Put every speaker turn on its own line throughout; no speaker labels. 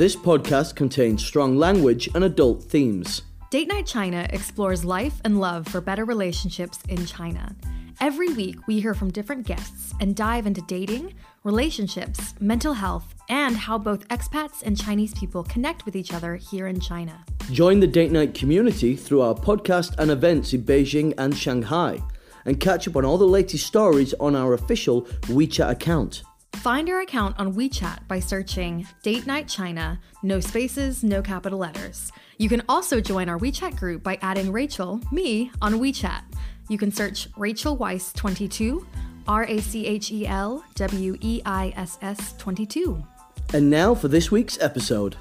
This podcast contains strong language and adult themes.
Date Night China explores life and love for better relationships in China. Every week, we hear from different guests and dive into dating, relationships, mental health, and how both expats and Chinese people connect with each other here in China.
Join the Date Night community through our podcast and events in Beijing and Shanghai, and catch up on all the latest stories on our official WeChat account.
Find our account on WeChat by searching Date Night China, no spaces, no capital letters. You can also join our WeChat group by adding Rachel, me, on WeChat. You can search Rachel Weiss 22, R A C H E L W E I S S 22.
And now for this week's episode.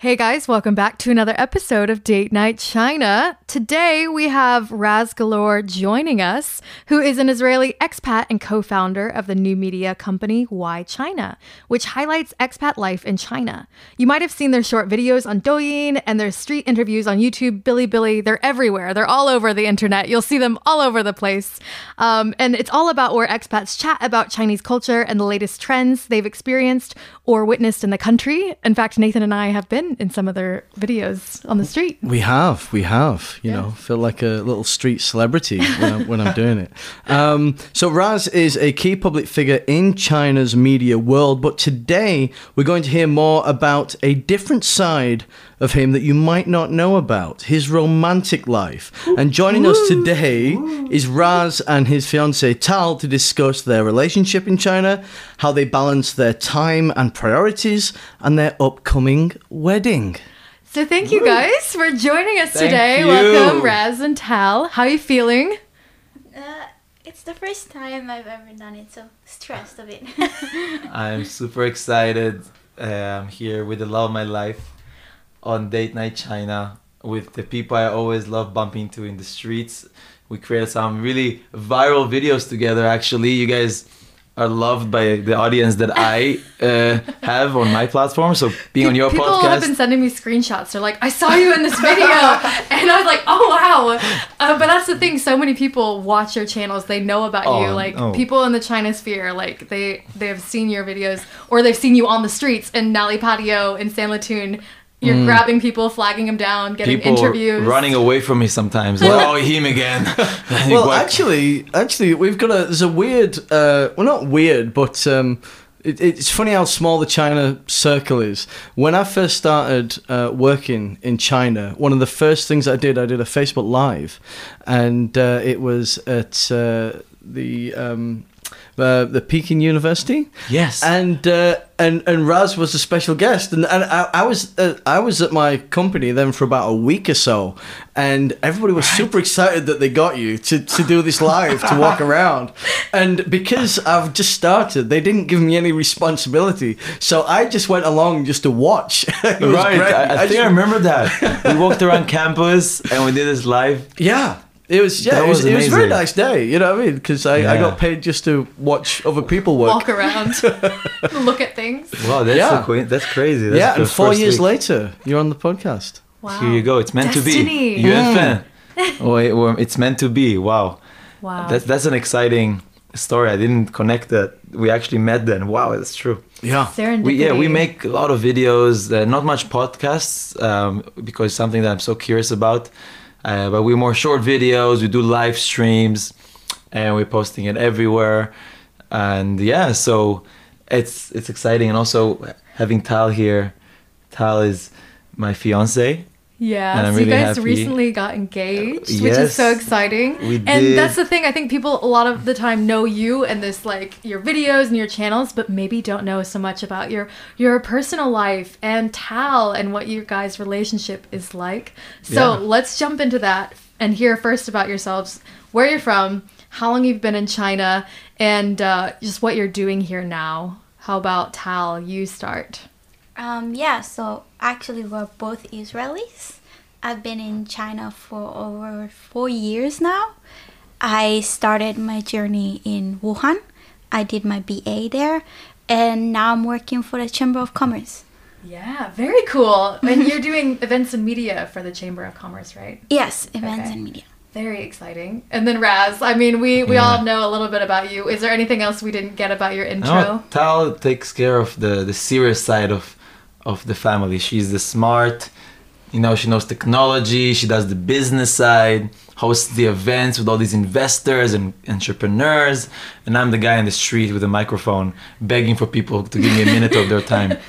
Hey guys, welcome back to another episode of Date Night China. Today we have Raz Galor joining us, who is an Israeli expat and co founder of the new media company YChina, which highlights expat life in China. You might have seen their short videos on Douyin and their street interviews on YouTube, Bilibili. They're everywhere, they're all over the internet. You'll see them all over the place. Um, and it's all about where expats chat about Chinese culture and the latest trends they've experienced or witnessed in the country. In fact, Nathan and I have been in some of their videos on the street.
We have, we have. You yeah. know, feel like a little street celebrity when, I'm, when I'm doing it. Um, so Raz is a key public figure in China's media world, but today we're going to hear more about a different side of him that you might not know about his romantic life. And joining us today is Raz and his fiancee Tal to discuss their relationship in China, how they balance their time and priorities, and their upcoming wedding.
So thank you guys for joining us thank today. You. Welcome, Raz and Tal. How are you feeling?
Uh, it's the first time I've ever done it, so stressed a bit.
I'm super excited. Uh, I'm here with the love of my life on Date Night China with the people I always love bumping to in the streets. We created some really viral videos together. Actually, you guys are loved by the audience that I uh, have on my platform. So being on your
People
podcast,
people have been sending me screenshots. They're like, "I saw you in this video," and I was like, "Oh wow!" Uh, but that's the thing. So many people watch your channels. They know about oh, you. Like oh. people in the China sphere, like they they have seen your videos or they've seen you on the streets in Nali Patio in Sanlitun you're mm. grabbing people, flagging them down, getting people interviews.
running away from me sometimes. Well, oh, him again.
well, actually, actually, we've got a there's a weird. Uh, well, not weird, but um, it, it's funny how small the China circle is. When I first started uh, working in China, one of the first things I did, I did a Facebook Live, and uh, it was at uh, the. Um, uh, the Peking University.
Yes.
And uh, and and Raz was a special guest, and, and I, I was uh, I was at my company then for about a week or so, and everybody was super excited that they got you to, to do this live to walk around, and because I've just started, they didn't give me any responsibility, so I just went along just to watch.
right. I, I, I, think just... I remember that we walked around campus and we did this live.
Yeah. It was yeah, it was, it was, a very nice day. You know what I mean? Because I, yeah. I got paid just to watch other people work,
walk around, look at things.
Wow, that's yeah. so that's crazy. That's
yeah, and four years week. later, you're on the podcast.
Wow. Here you go. It's meant Destiny. to be. UFN. oh, it's meant to be. Wow.
Wow.
That's that's an exciting story. I didn't connect that. We actually met then. Wow, that's true.
Yeah.
Serendipity.
We, yeah, we make a lot of videos. Uh, not much podcasts um, because something that I'm so curious about. Uh, but we're more short videos. We do live streams, and we're posting it everywhere. And yeah, so it's it's exciting, and also having Tal here. Tal is my fiance.
Yeah, so really you guys happy. recently got engaged, yes, which is so exciting.
We did.
And that's the thing. I think people a lot of the time know you and this like your videos and your channels, but maybe don't know so much about your your personal life and Tal and what your guys' relationship is like. So yeah. let's jump into that and hear first about yourselves, where you're from, how long you've been in China, and uh, just what you're doing here now. How about Tal? You start.
Um, yeah, so actually, we're both Israelis. I've been in China for over four years now. I started my journey in Wuhan. I did my BA there, and now I'm working for the Chamber of Commerce.
Yeah, very cool. and you're doing events and media for the Chamber of Commerce, right?
Yes, events okay. and media.
Very exciting. And then Raz, I mean, we, we
Yeah.
all know a little bit about you. Is there anything else we didn't get about your intro?
No, Tal takes care of the the serious side of of the family. She's the smart, you know, she knows technology. She does the business side, hosts the events with all these investors and entrepreneurs, and I'm the guy in the street with a microphone begging for people to give me a minute of their time.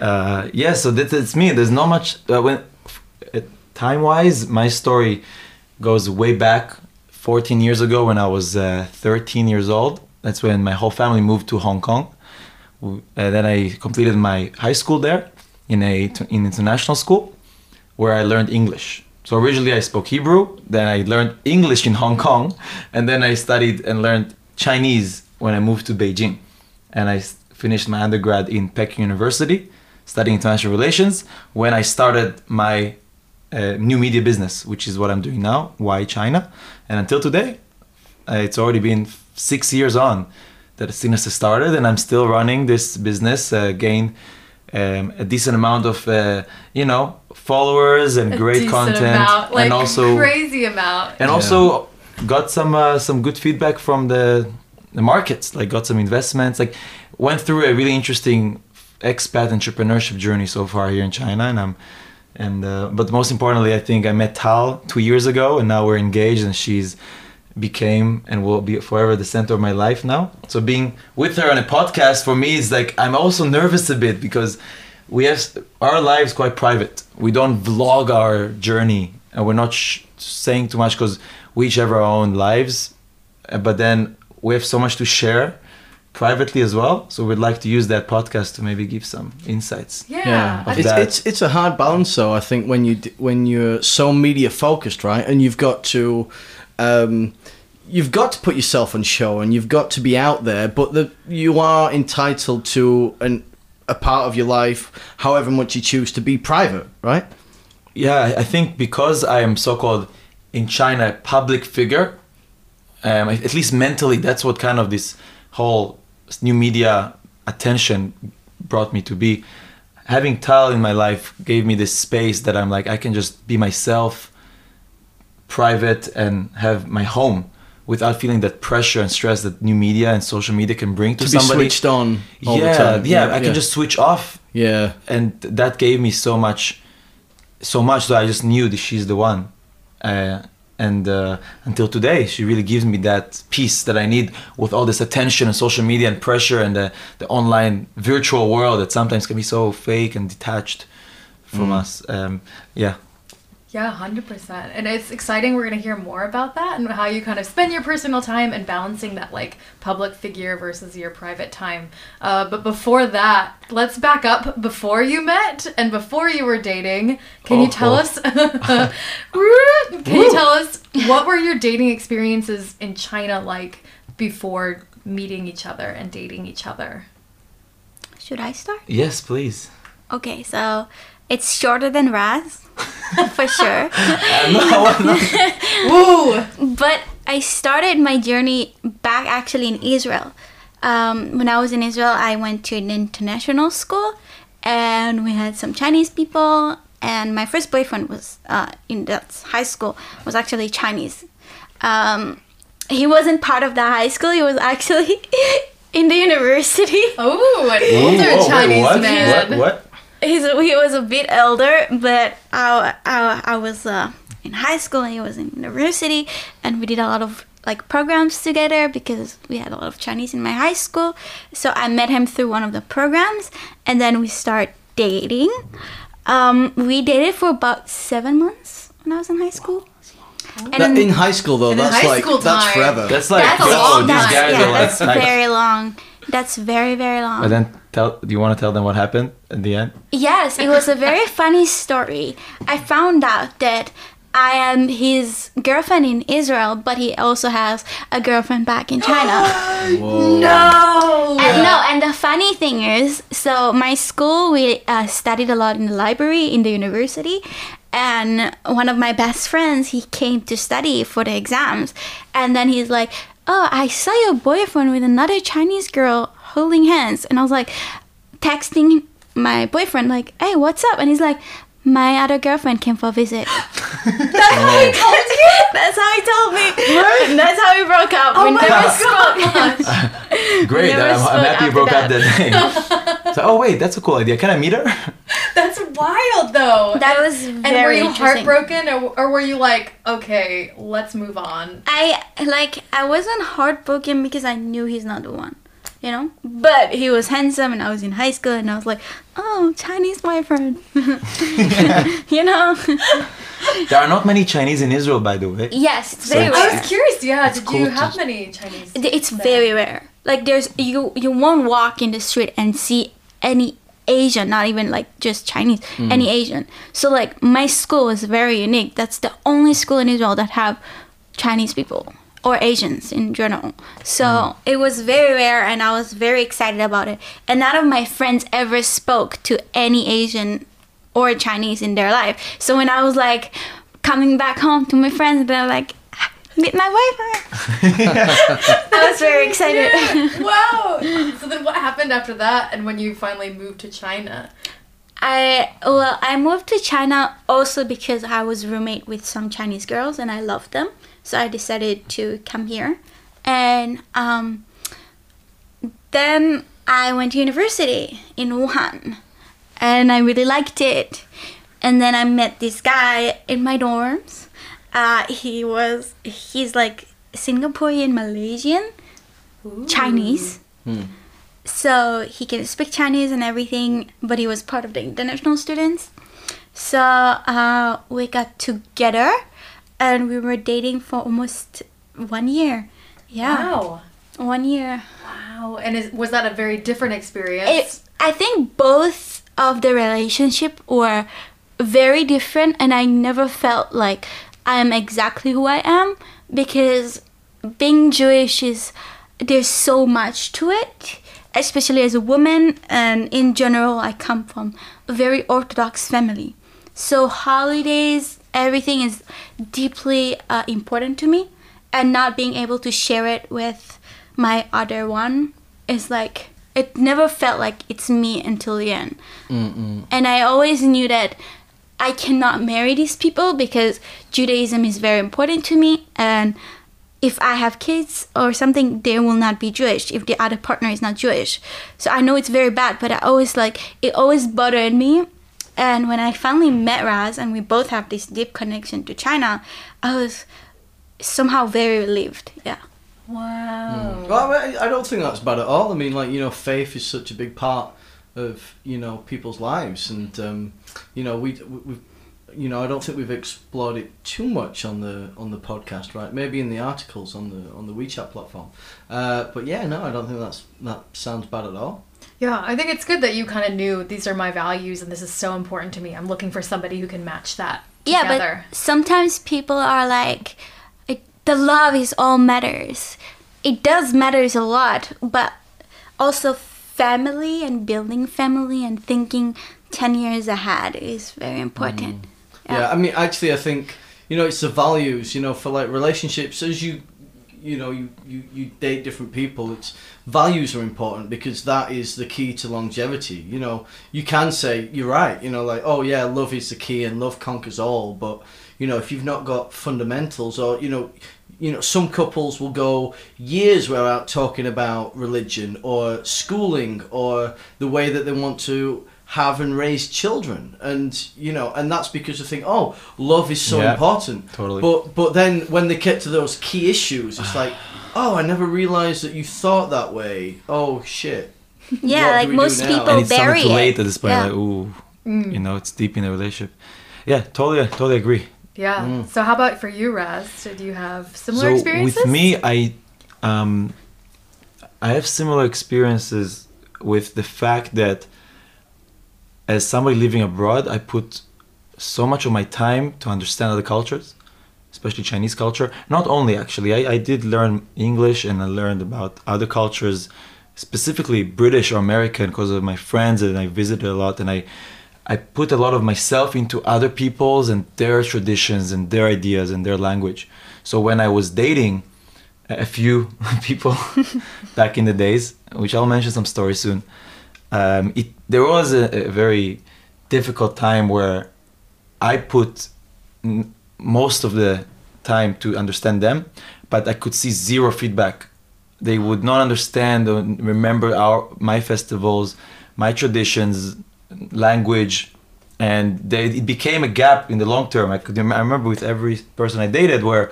Uh, yeah, so that, that's me. There's not much. Uh, when time wise, my story goes way back 14 years ago when I was uh, 13 years old. That's when my whole family moved to Hong Kong. Uh, then I completed my high school there in a in international school where I learned English. So originally I spoke Hebrew, then I learned English in Hong Kong, and then I studied and learned Chinese when I moved to Beijing. And I finished my undergrad in Peking University, studying international relations, when I started my uh, new media business, which is what I'm doing now, YChina. And until today, uh, it's already been six years on that since I started, and I'm still running this business, uh, gained um, a decent amount of, uh, you know, followers and
A
great content,
amount, like
and also
crazy amount.
and also got some uh, some good feedback from the the markets. Like got some investments. Like went through a really interesting expat entrepreneurship journey so far here in China, and I'm and uh, but most importantly, I think I met Tal two years ago, and now we're engaged, and she's became and will be forever the center of my life now. So being with her on a podcast for me is like I'm also nervous a bit because we have our lives quite private. We don't vlog our journey, and we're not sh- saying too much because we each have our own lives. Uh, But then we have so much to share privately as well. So we'd like to use that podcast to maybe give some insights.
yeah. I
Of
It's, it's it's a hard balance though. I think when you d- when you're so media focused, right, and you've got to. Um, You've got to put yourself on show, and you've got to be out there. But the, you are entitled to an, a part of your life, however much you choose to be private, right?
Yeah, I- think because I am so-called in China a public figure, um, at least mentally, that's what kind of this whole new media attention brought me to be. Having Tal in my life gave me this space that I'm like I can just be myself, private, and have my home without feeling that pressure and stress that new media and social media can bring to,
To be
somebody.
switched on
yeah,
time.
yeah, I can just switch off
yeah.
and that gave me so much so much that i just knew that she's the one uh, and uh, until today she really gives me that peace that i need with all this attention and social media and pressure and the, the online virtual world that sometimes can be so fake and detached from us um, yeah
Yeah, hundred percent. And it's exciting. We're gonna hear more about that and how you kind of spend your personal time and balancing that like public figure versus your private time. Uh, but before that, let's back up before you met and before you were dating. Can you
Oh,
tell
oh.
us? can you tell us what were your dating experiences in China like before meeting each other and dating each other?
Should I start?
yes please
Okay, so it's shorter than Raz, for sure.
Woo!
But I started my journey back actually in Israel. Um, when I was in Israel, I went to an international school, and we had some Chinese people. And my first boyfriend was uh, in that high school was actually Chinese. Um, he wasn't part of the high school. He was actually in the university.
Oh, an older
Ooh, wait,
Chinese
what?
man.
what what
He's, he was a bit elder, but I, I, I was uh, in high school and he was in university, and we did a lot of like programs together because we had a lot of Chinese in my high school. So I met him through one of the programs, and then we start dating. Um, we dated for about seven months when I was in high school. And
That-
then-
in high school though, that's
high
like that's
time.
forever.
that's like
That's a long
these
time.
yeah,
like,
that's
like
very long. That's very very long.
but then tell do you want to tell them what happened at the end
Yes, it was a very funny story. I found out that I am his girlfriend in Israel, but he also has a girlfriend back in China.
No.
and no, and the funny thing is, so my school we uh, studied a lot in the library in the university, and one of my best friends he came to study for the exams, and then he's like, "Oh, I saw your boyfriend with another Chinese girl holding hands," and I was like, texting my boyfriend like, "Hey, what's up?" And he's like. My other girlfriend came for a visit. That's how he told you. That's how oh
we
my
never
God.
spoke much.
Great.
never
I'm, I'm happy you broke
that.
up that day. so, oh wait, that's a cool idea. Can I meet her?
That's wild, though.
That
And-
was
And were you heartbroken, or, or were you like, okay, let's move on?
I like I wasn't heartbroken because I knew he's not the one, you know. But he was handsome, and I was in high school, and I was like, oh, Chinese boyfriend, you know.
There are not many Chinese in Israel, by the way.
yes, it's
So
very
it's-
I was curious. Yeah, did
cool
you
to-
have many Chinese?
It's
there?
very rare. Like there's you you won't walk in the street and see any Asian, not even like just Chinese, mm. any Asian. So like my school is very unique. That's the only school in Israel that have Chinese people or Asians in general. So mm. it was very rare and I was very excited about it. And none of my friends ever spoke to any Asian or Chinese in their life. So when I was like coming back home to my friends, they're like, meet my boyfriend. I was very excited.
wow. So then, what happened after that? And when you finally moved to China?
I well, I moved to China also because I was roommate with some Chinese girls and I loved them. So I decided to come here, and um, then I went to university in Wuhan, and I really liked it. And then I met this guy in my dorms. Uh, he was he's like Singaporean Malaysian Chinese. So he can speak Chinese and everything, but he was part of the international students. So uh, we got together and we were dating for almost one year. Yeah,
Wow.
one year.
Wow. And is, was that a very different experience?
It, I think both of the relationship were very different, and I never felt like I am exactly who I am because being Jewish is there's so much to it, especially as a woman, and in general, I come from a very Orthodox family. So holidays, everything is deeply uh, important to me, and not being able to share it with my other one is like it never felt like it's me until the end. And I always knew that I cannot marry these people because Judaism is very important to me and if I have kids or something, they will not be Jewish if the other partner is not Jewish. So I know it's very bad, but I always like it always bothered me. And when I finally met Raz and we both have this deep connection to China, I was somehow very relieved. Yeah.
wow.
Well, I, I don't think that's bad at all. I mean, like you know, faith is such a big part of you know people's lives, and um, you know we we you know I don't think we've explored it too much on the on the podcast, right? Maybe in the articles on the on the WeChat platform, uh, but yeah, no, I don't think that's that sounds bad at all.
Yeah, I think it's good that you kind of knew these are my values and this is so important to me. I'm looking for somebody who can match that
Yeah, but sometimes people are like, it, the love is all matters. It does matters a lot, but also family and building family and thinking 10 years ahead is very important. Mm.
Yeah. I mean, actually, I think you know it's the values. You know, for like relationships, as you you know you, you you date different people, it's values are important because that is the key to longevity. You know, you can say you're right. You know, like oh yeah, love is the key and love conquers all. But you know, if you've not got fundamentals, or you know. You know, some couples will go years without talking about religion or schooling or the way that they want to have and raise children and you know and that's because they think oh love is so
Yeah,
important
totally.
but but then when they get to those key issues it's like oh i never realized that you thought that way oh shit
Yeah,
What do
like
we
most
now?
people
and it's
bury
something too late
it.
at this point.
Yeah.
Like, ooh, you know, it's deep in the relationship. Yeah, totally, totally agree.
yeah. So how about for you, Raz? Did you have similar
so
experiences?
with me, I, um, I have similar experiences with the fact that as somebody living abroad, I put so much of my time to understand other cultures, especially Chinese culture. Not only actually, I, I did learn English and I learned about other cultures, specifically British or American, because of my friends and I visited a lot and I. I put a lot of myself into other people's and their traditions and their ideas and their language. So when I was dating a few people back in the days, which I'll mention some stories soon, um, it there was a, a very difficult time where I put n- most of the time to understand them, but I could see zero feedback. They would not understand or remember our my festivals, my traditions, language, and they, it became a gap in the long term. I could I remember with every person I dated where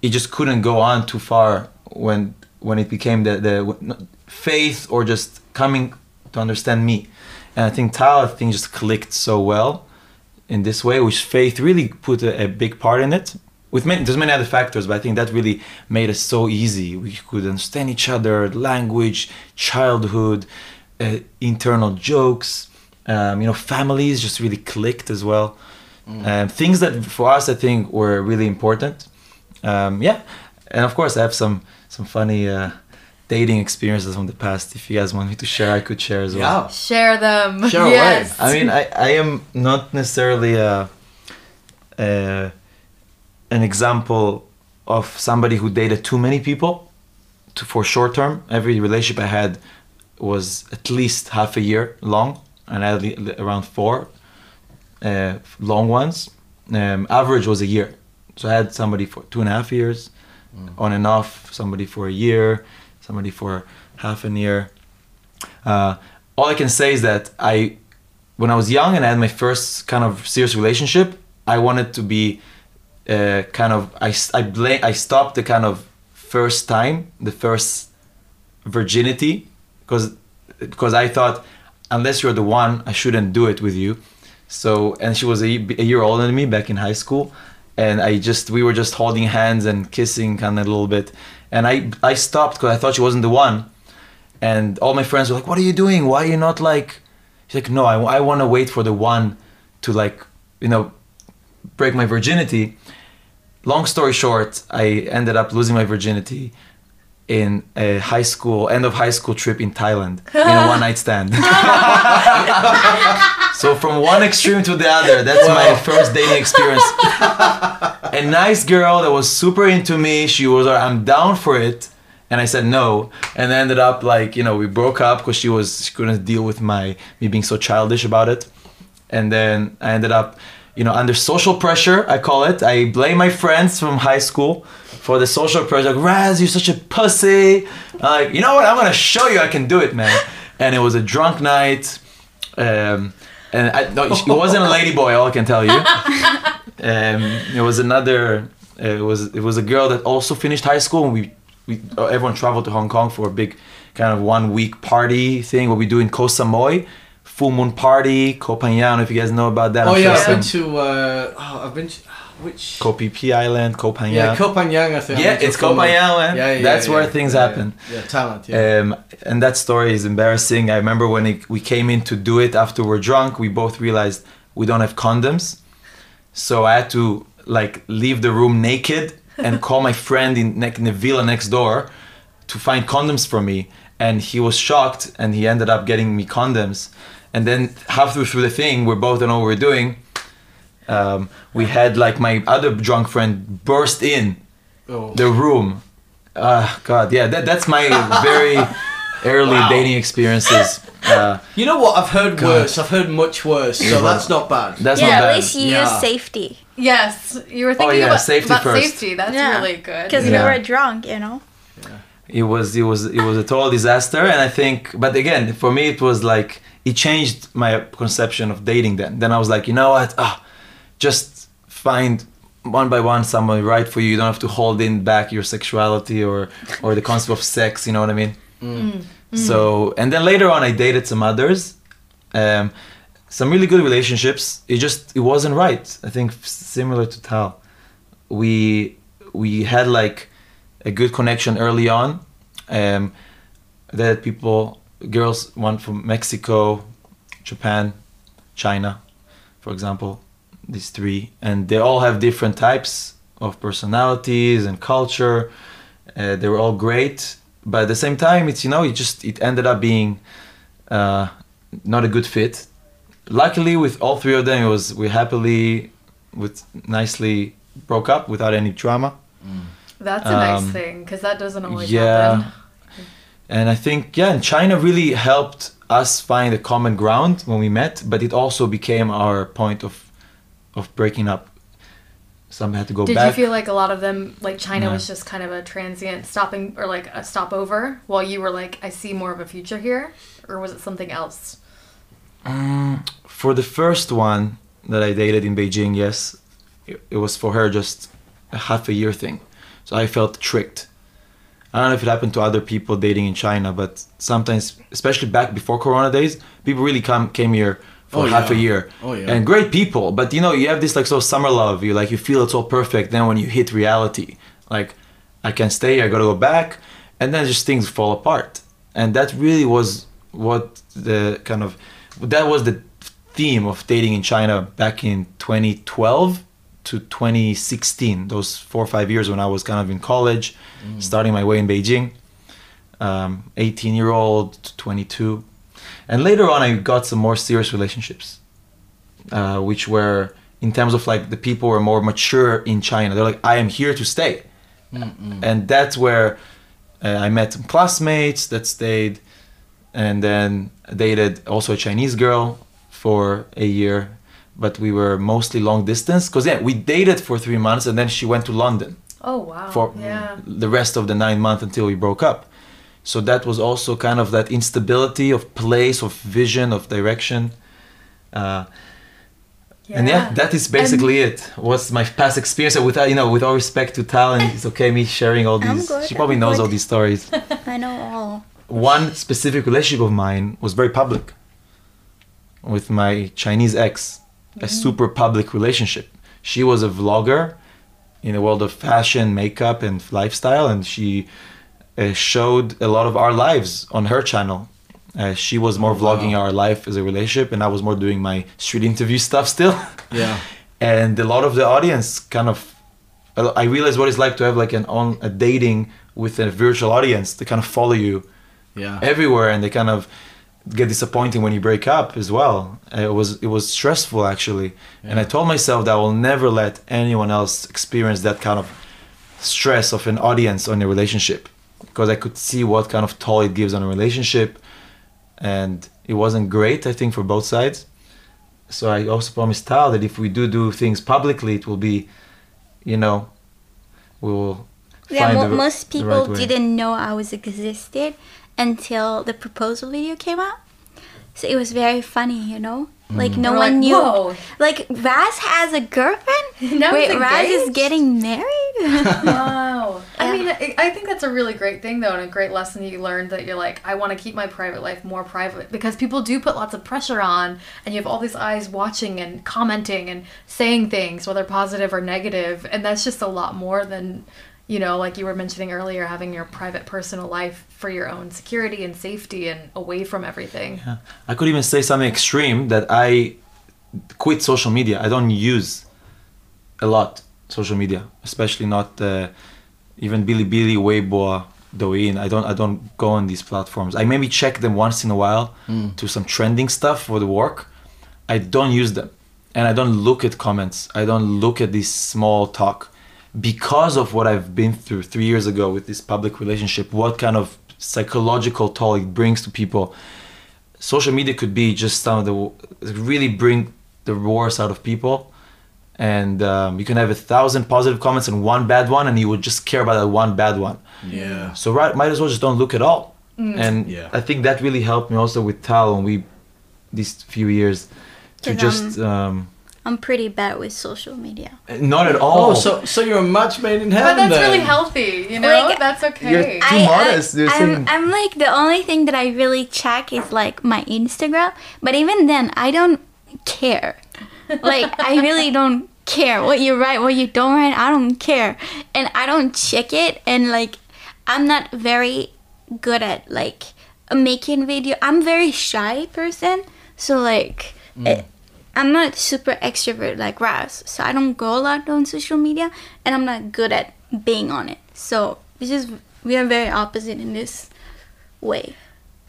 it just couldn't go on too far when when it became the the faith or just coming to understand me. And I think Tal I think just clicked so well in this way, which faith really put a, a big part in it. With many, there's many other factors, but I think that really made it so easy. We could understand each other, language, childhood, uh, internal jokes. Um, you know, families just really clicked as well. Mm. Um, things that for us, I think, were really important. Um, yeah, and of course, I have some some funny uh, dating experiences from the past. If you guys want me to share, I could share as well.
Yeah. Share them.
Share yes.
away. I mean, I, I am not necessarily a, a, an example of somebody who dated too many people to, for short term. Every relationship I had was at least half a year long, and I had around four uh, long ones. Um, average was a year. So I had somebody for two and a half years, mm. on and off, somebody for a year, somebody for half a year. Uh, all I can say is that I, when I was young and I had my first kind of serious relationship, I wanted to be uh, kind of I I blame I stopped the kind of first time, the first virginity, because because I thought unless you're the one, I shouldn't do it with you. So and she was a, a year older than me back in high school, and I just we were just holding hands and kissing kind of a little bit, and I I stopped because I thought she wasn't the one, and all my friends were like, "What are you doing? Why are you not like?" She's like, "No, I, I want to wait for the one to like you know break my virginity." Long story short, I ended up losing my virginity in a high school end of high school trip in Thailand in a one night stand. so from one extreme to the other, that's my first dating experience. a nice girl that was super into me. She was, I'm down for it, and I said no. And ended up like you know we broke up because she was she couldn't deal with my me being so childish about it. And then I ended up, you know, under social pressure. I call it. I blame my friends from high school for the social pressure. Like, Raz, you're such a pussy. I'm like, you know what? I'm gonna show you I can do it, man. And it was a drunk night. Um, and I, no, it wasn't a lady boy. All I can tell you. Um, it was another. It was it was a girl that also finished high school, and we, we everyone traveled to Hong Kong for a big kind of one week party thing. What we do in Koh Samui, full moon party, Koh Phangan. If you guys know about that.
Oh I'm yeah, sure I've been to. Uh, oh, I've been. To, which
Koh Phi Phi Island, Koh Phangan.
Yeah, Koh Phangan, I think.
Yeah, it's Koh Phangan. Yeah, yeah, That's yeah, where yeah, things happen.
Yeah, talent. Yeah.
Um, and that story is embarrassing. I remember when it, we came in to do it after we're drunk, we both realized we don't have condoms, so I had to like leave the room naked and call my friend in, in the villa next door to find condoms for me. And he was shocked, and he ended up getting me condoms. And then halfway through the thing, we both don't know what we're doing um, we had like my other drunk friend burst in oh. the room. Uh, God, yeah, that, that's my very early wow. dating experiences. Uh,
you know what? I've heard God. worse. I've heard much worse. So that's not bad.
That's
yeah,
not bad.
at least you yeah. use safety.
Yes, you were thinking oh, yeah, about, safety, about first. safety. That's yeah. really good.
Because
yeah.
you were drunk, you know.
It was it was it was a total disaster, and I think, but again, for me, it was like it changed my conception of dating. Then, then I was like, you know what? Ah, just find one by one someone right for you. You don't have to hold in back your sexuality or or the concept of sex. You know what I mean? Mm. Mm. So and then later on, I dated some others, um, some really good relationships. It just it wasn't right. I think similar to Tal, we we had like a good connection early on. Um, that people, girls, one from Mexico, Japan, China, for example, these three, and they all have different types of personalities and culture. Uh, they were all great, but at the same time, it's you know, it just it ended up being uh, not a good fit. Luckily, with all three of them, it was we happily, with nicely broke up without any drama.
Mm. That's a um, nice thing because that doesn't always yeah. happen.
And I think yeah, and China really helped us find a common ground when we met, but it also became our point of of breaking up. Some had to go
Did
back.
you feel like a lot of them, like China,
Yeah.
was just kind of a transient stopping or like a stopover, while you were like, I see more of a future here, or was it something else?
Mm, for the first one that I dated in Beijing, yes, it, it was for her just a half a year thing. So I felt tricked. I don't know if it happened to other people dating in China, but sometimes, especially back before Corona days, people really come came here for
Oh,
half a year.
Oh, yeah.
And great people, but you know, you have this like sort of summer love. You like you feel it's all perfect. Then when you hit reality, like I can't stay, I gotta go back, and then just things fall apart. And that really was what the kind of that was the theme of dating in China back in 2012 to 2016. Those four or five years when I was kind of in college, starting my way in Beijing. Um, 18 year old to 22, and later on I got some more serious relationships, uh, which were in terms of like the people were more mature in China. They're like, I am here to stay, and that's where uh, I met some classmates that stayed, and then dated also a Chinese girl for a year, but we were mostly long distance because yeah, we dated for three months and then she went to London
Oh wow!
for
yeah.
the rest of the nine months until we broke up. So that was also kind of that instability of place, of vision, of direction. Uh, And yeah, that is basically it. What's my past experience? And Without you know, with all respect to Tal, and it's okay me sharing all these.
good,
she probably
I'm
knows
good.
all these stories.
I know all.
One specific relationship of mine was very public. With my Chinese ex, a super public relationship. She was a vlogger in the world of fashion, makeup, and lifestyle, and she uh, showed a lot of our lives on her channel. Uh, she was more vlogging our life as a relationship, and I was more doing my street interview stuff still.
Yeah.
and a lot of the audience kind of, I realized what it's like to have like an on a dating with a virtual audience. They kind of follow you
Yeah.
everywhere, and they kind of get disappointing when you break up as well. Uh, It was it was stressful actually, and I told myself that I will never let anyone else experience that kind of stress of an audience on a relationship because I could see what kind of toll it gives on a relationship, and it wasn't great. I think for both sides. So I also promised Tal that if we do do things publicly, it will be, you know, we will.
Yeah,
find
mo-
the,
most
the
people
right
didn't know I was existed until the proposal video came out. So it was very funny, you know. Mm-hmm. Like no
We're
one
like,
knew.
"Whoa."
Like Raz has a girlfriend.
Now
Wait,
he's
Raz is getting married.
Wow. I mean, I, I think that's a really great thing, though, and a great lesson you learned that you're like, I want to keep my private life more private because people do put lots of pressure on, and you have all these eyes watching and commenting and saying things, whether positive or negative, and that's just a lot more than, you know, like you were mentioning earlier, having your private personal life for your own security and safety and away from everything.
Yeah. I could even say something extreme that I quit social media. I don't use a lot social media, especially not uh, even Bilibili, Weibo, Douyin. I don't I don't go on these platforms. I maybe check them once in a while hmm. to some trending stuff for the work. I don't use them, and I don't look at comments. I don't look at this small talk because of what I've been through three years ago with this public relationship. What kind of psychological toll it brings to people social media could be just some of the really bring the worst out of people and um, you can have a thousand positive comments and one bad one and you would just care about that one bad one
Yeah.
so right might as well just don't look at all and
Yeah.
i think that really helped me also with tal when we these few years to just um,
I'm pretty bad with social media.
not at all
Oh, so so you're a match made in heaven
But that's
then.
really healthy, you know?
Like,
that's okay.
you're- Too modest, you're
I'm,
saying-
I'm like the only thing that I really check is like my Instagram, but even then I don't care. Like I really don't care what you write, what you don't write. I don't care, and I don't check it. And like I'm not very good at like making video. I'm very shy person, so like. Mm. it- I'm not super extrovert like Raz, so I don't go a lot on social media, and I'm not good at being on it. So it's just we are very opposite in this way.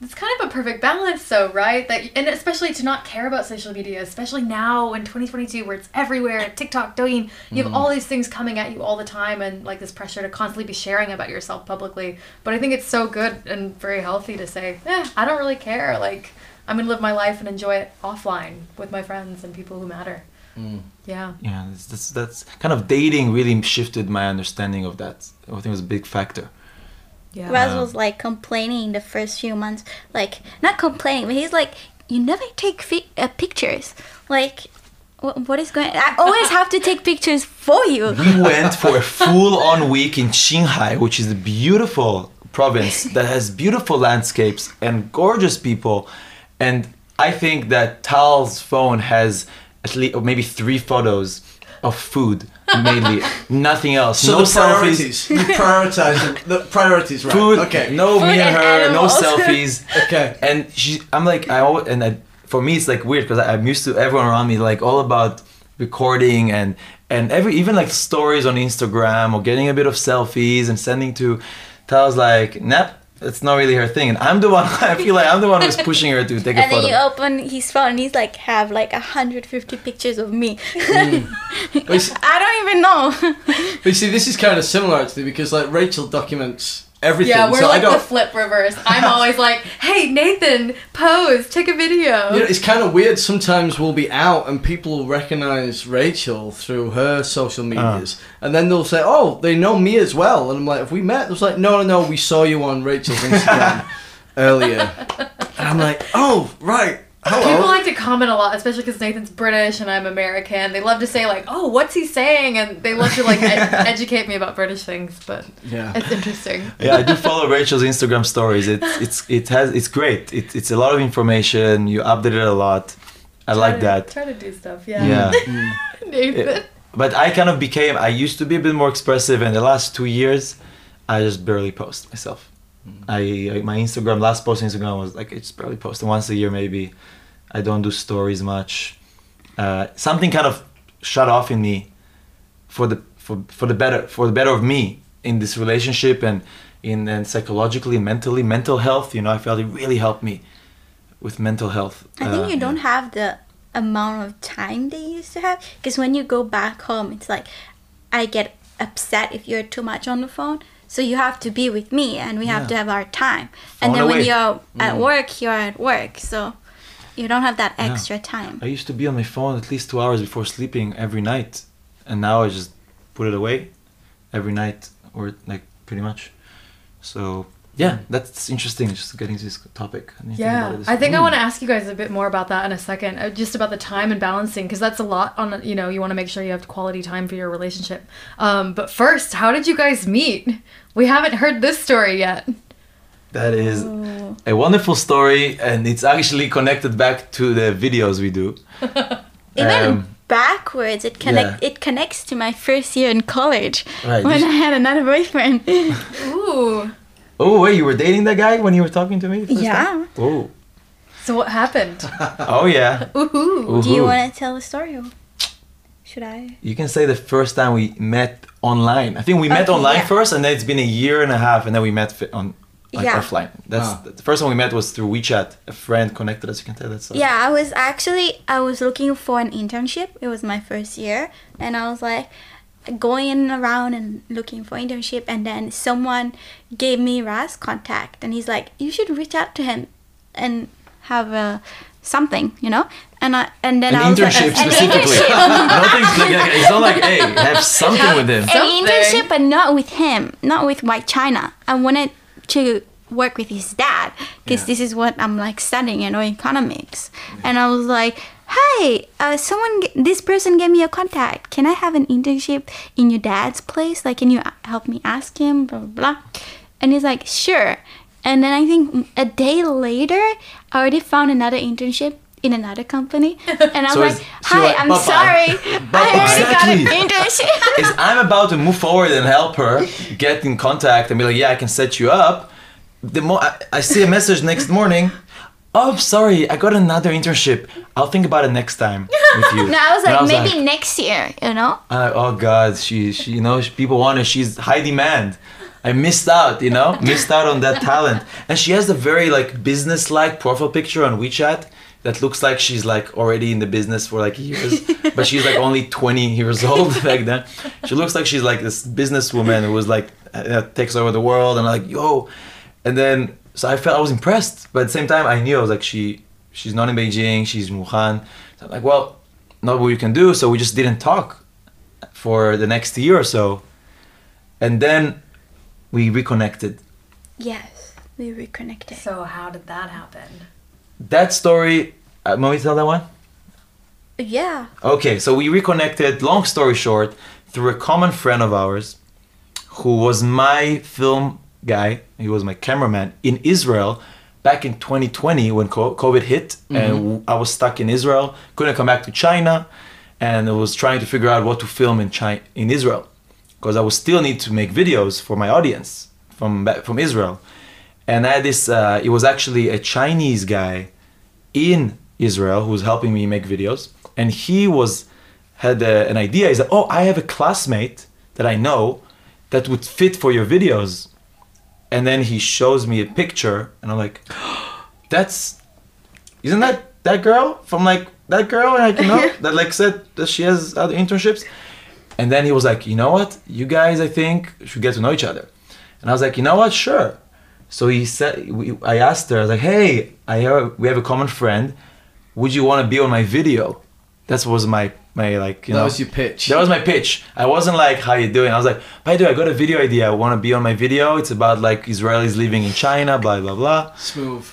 It's kind of a perfect balance, though, right? That and especially to not care about social media, especially now in 2022, where it's everywhere. TikTok, Douyin, you have all these things coming at you all the time, and like this pressure to constantly be sharing about yourself publicly. But I think it's so good and very healthy to say, eh, I don't really care. Like I'm gonna live my life and enjoy it offline with my friends and people who matter. Yeah.
Yeah, that's, that's that's kind of dating really shifted my understanding of that. I think it was a big factor.
Yeah.
Raz was like complaining the first few months, like not complaining, but he's like, "You never take fi- uh, pictures. Like, wh- what is going? I always have to take pictures for you."
We went for a full-on week in Qinghai, which is a beautiful province that has beautiful landscapes and gorgeous people. And I think that Tal's phone has at least maybe three photos of food mainly, nothing else.
So
no
the
selfies.
You prioritize them. The priorities, right?
Food.
Okay.
No
Food
me and
and
her. No selfies.
Okay.
And she, I'm like, I always, and I, for me, it's like weird because I'm used to everyone around me like all about recording and and every even like stories on Instagram or getting a bit of selfies and sending to. Tal's like, nah, it's not really her thing, and I'm the one. I feel like I'm the one who's pushing her to take a
And then
photo.
you open his phone, and he's like, have like 150 pictures of me.
Mm. See-
I don't even know.
But you see, this is kind of similar actually because like Rachel documents everything.
Yeah, we're
so I
like
don't.
the flip reverse. I'm always like, "Hey, Nathan, pose, take a video."
You know, it's kind of weird. Sometimes we'll be out and people will recognize Rachel through her social ah. medias, and then they'll say, "Oh, they know me as well." And I'm like, "Have we met?" It was like, "No, no, no. We saw you on Rachel's Instagram earlier." And I'm like, "Oh, right. Hello."
People like to comment a lot, especially because Nathan's British and I'm American. They love to say like, "Oh, what's he saying?" and they love to like ed- educate me about British things. But
yeah.
it's interesting.
yeah, I do follow Rachel's Instagram stories. It's it's it has it's great. It, it's a lot of information. You update it a lot. I like
to-
that.
Try to do stuff. Yeah.
Yeah. Mm.
Nathan.
but I kind of became. I used to be a bit more expressive, and the last two years, I just barely post myself. I, I my Instagram last post on Instagram was like it's just barely post once a year maybe. I don't do stories much. Uh, something kind of shut off in me for the for, for the better for the better of me in this relationship and in and psychologically mentally mental health. You know, I felt it really helped me with mental health.
I think
Uh,
you don't have the amount of time they used to have because when you go back home, it's like I get upset if you're too much on the phone. So you have to be with me, and we have
Yeah.
to have our time.
Phone
and then when you're at
Mm.
work, you're at work. So you don't have that
Yeah.
extra time.
I used to be on my phone at least two hours before sleeping every night, and now I just put it away every night, or like pretty much. So yeah, that's interesting. Just getting to this topic. I didn't think
Yeah,
this
I think
way.
I want to ask you guys a bit more about that in a second. uh, Just about the time and balancing, because that's a lot on. You know, you want to make sure you have quality time for your relationship. Um, but first, how did you guys meet? We haven't heard this story yet.
That is a wonderful story, and it's actually connected back to the videos we do.
Even
Um,
backwards, it connect
yeah.
it connects to my first year in college
Right,
when I had another boyfriend.
Ooh.
Oh wait, you were dating that guy when you were talking to me? first
Yeah.
time? Oh.
So what happened?
Oh yeah.
Ooh.
Do you want to tell the story? Or should I?
You can say the first time we met online. I think we met
Okay,
online
yeah.
first, and then it's been a year and a half, and then we met on like
Yeah.
offline. That's
Ah.
the first one we met was through WeChat. A friend connected us. You can tell that story.
Yeah, I was actually I was looking for an internship. It was my first year, and I was like going around and looking for internship, and then someone gave me Raz contact, and he's like, "You should reach out to him and have a something, you know." And I and then
An
I was
internship
like, an
specifically.
internship.
Nothing. Like, it's not like hey, have something with him.
an
Something.
internship, but not with him, not with YChina. I wanted to work with his dad because
Yeah.
this is what I'm like studying, you know, economics. And I was like, "Hi, uh, someone, g- this person gave me a contact. Can I have an internship in your dad's place? Like, can you help me ask him? Blah blah blah." And he's like, "Sure." And then I think a day later, I already found another internship in another company, and I was
So
like, "Hi,
like,
I'm sorry, I already got an
Exactly.
internship."
is I'm about to move forward and help her get in contact and be like, yeah, I can set you up. The more I, I see a message next morning, oh, sorry, I got another internship. I'll think about it next time with you.
No, I was like, maybe next year, you know?
Uh, oh God, she, she, you know, people want her. She's high demand. I missed out, you know, missed out on that talent. And she has a very like business-like profile picture on WeChat that looks like she's like already in the business for like years, but she's like only 20 years old back then. She looks like she's like this businesswoman who was like uh, takes over the world and like yo, and then so I felt I was impressed, but at the same time I knew I was like she she's not in Beijing, she's in Wuhan. So I'm like well not what we can do. So we just didn't talk for the next year or so, and then we reconnected.
Yes, we reconnected.
So how did that happen?
That story. Uh, want me to tell that one?
yeah.
Okay, so we reconnected, long story short, through a common friend of ours who was my film guy, he was my cameraman in Israel back in 2020 when COVID hit and I was stuck in Israel, couldn't come back to China, and I was trying to figure out what to film in China in Israel because I would still need to make videos for my audience from from Israel. And I had this uh, it was actually a Chinese guy in Israel who was helping me make videos, and he was had a, an idea. He said, "Oh, I have a classmate that I know that would fit for your videos." And then he shows me a picture, and I'm like, "That's isn't that that girl from like that girl like you know that like said that she has other internships?" And then he was like, "You know what? You guys, I think should get to know each other." And I was like, "You know what? Sure." So he said, we, I asked her, I was like, "Hey, I have, we have a common friend. Would you want to be on my video?" That was my my like you
That
know.
was your pitch.
That was my pitch. I wasn't like, "How you doing?" I was like, "By the way, I got a video idea. I want to be on my video. It's about like Israelis living in China, blah blah blah."
Smooth.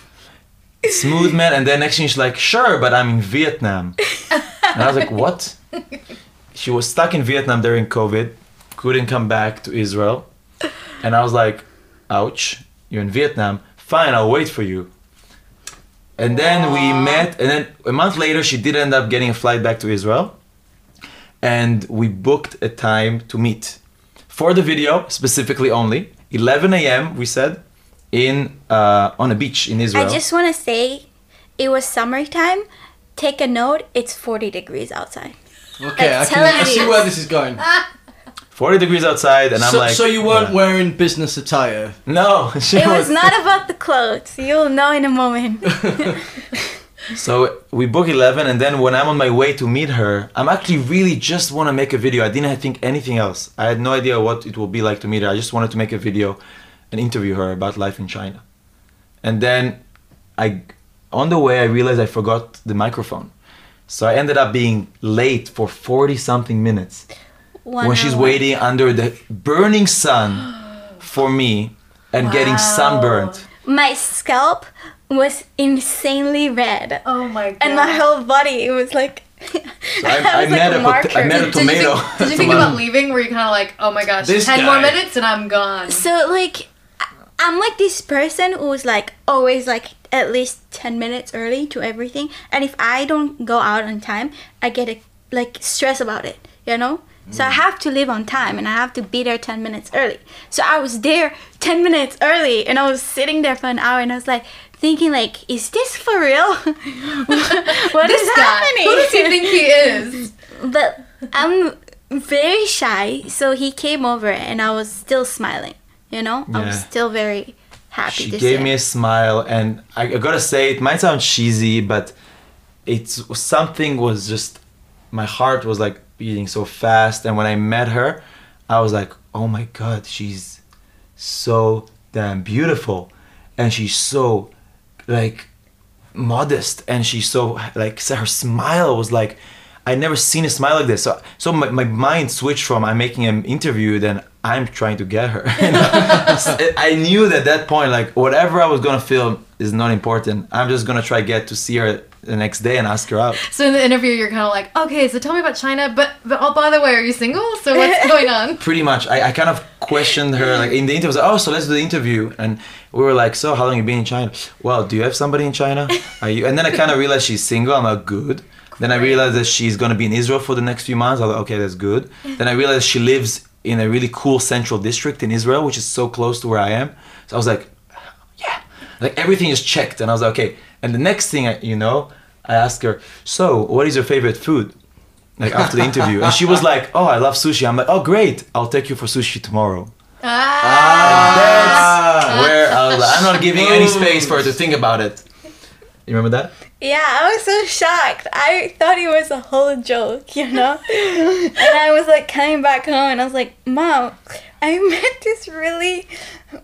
Smooth man. And then next thing she's like, "Sure, but I'm in Vietnam." And I was like, "What?" She was stuck in Vietnam during COVID, couldn't come back to Israel, and I was like, "Ouch, you're in Vietnam. Fine, I'll wait for you." And then we met, and then a month later, she did end up getting a flight back to Israel, and we booked a time to meet for the video specifically only 11 a.m. We said in uh, on a beach in Israel.
I just want to say, it was summertime. Take a note. It's 40 degrees outside.
Okay, I can I see where this is going.
40 degrees outside, and I'm
so,
like,
so you weren't
yeah.
wearing business attire.
No, she
It was not about the clothes. You'll know in a moment.
So we book 11, and then when I'm on my way to meet her, I'm actually really just want to make a video. I didn't think anything else. I had no idea what it will be like to meet her. I just wanted to make a video and interview her about life in China. And then I, on the way, I realized I forgot the microphone. So I ended up being late for 40 something minutes
One
when she's waiting under the burning sun for me and getting sunburned.
My scalp was insanely red.
Oh my god.
And my whole body, it was like.
I- I
was
met
like
a pot- I
marker.
met a
Did you
tomato.
think, did you think about leaving? Were you kind of like, oh my gosh,
This
ten more minutes and I'm gone?
So like, I- I'm like this person who's like always like at least ten minutes early to everything, and if I don't go out on time, I get a, like stress about it, you know. So I mm. have to leave on time, and I have to be there ten minutes early. So I was there ten minutes early, and I was sitting there for an hour, and I was like thinking like, is this for real? what is
This guy,
happening?
who does he think he is?
but I'm very shy, so he came over and I was still smiling. You know, I was still very happy
she
to
gave
see.
me a smile and I, I gotta say it might sound cheesy but it's something was just my heart was like beating so fast and when i met her i was like oh my god she's so damn beautiful and she's so like modest and she's so like her smile was like I never seen a smile like this. So so my, my mind switched from I'm making an interview then I'm trying to get her. I knew that at that point like whatever I was gonna film is not important. I'm just gonna try get to see her the next day and ask her out.
So in the interview, you're kind of like, okay, so tell me about China, but but oh, by the way, are you single? So what's going on?
Pretty much. I, I kind of questioned her like in the interview. I was like, oh, so let's do the interview. And we were like, so how long you been in China? Well, do you have somebody in China? Are you? And then I kind of realized she's single. I'm like, good. Then I realized that she's gonna be in Israel for the next few months. I was like, okay, that's good. Then I realized she lives in a really cool central district in Israel, which is so close to where I am. So I was like, yeah, like everything is checked. And I was like, okay. And the next thing I, you know, I asked her, so what is your favorite food? Like after the interview, and she was like, "Oh, I love sushi." I'm like, "Oh, great! I'll take you for sushi tomorrow."
Ah.
That's where I was like, I'm not giving any space for her to think about it. You remember that?
Yeah, I was so shocked. I thought it was a whole joke, you know? and I was like coming back home and I was like, Mom, I met this really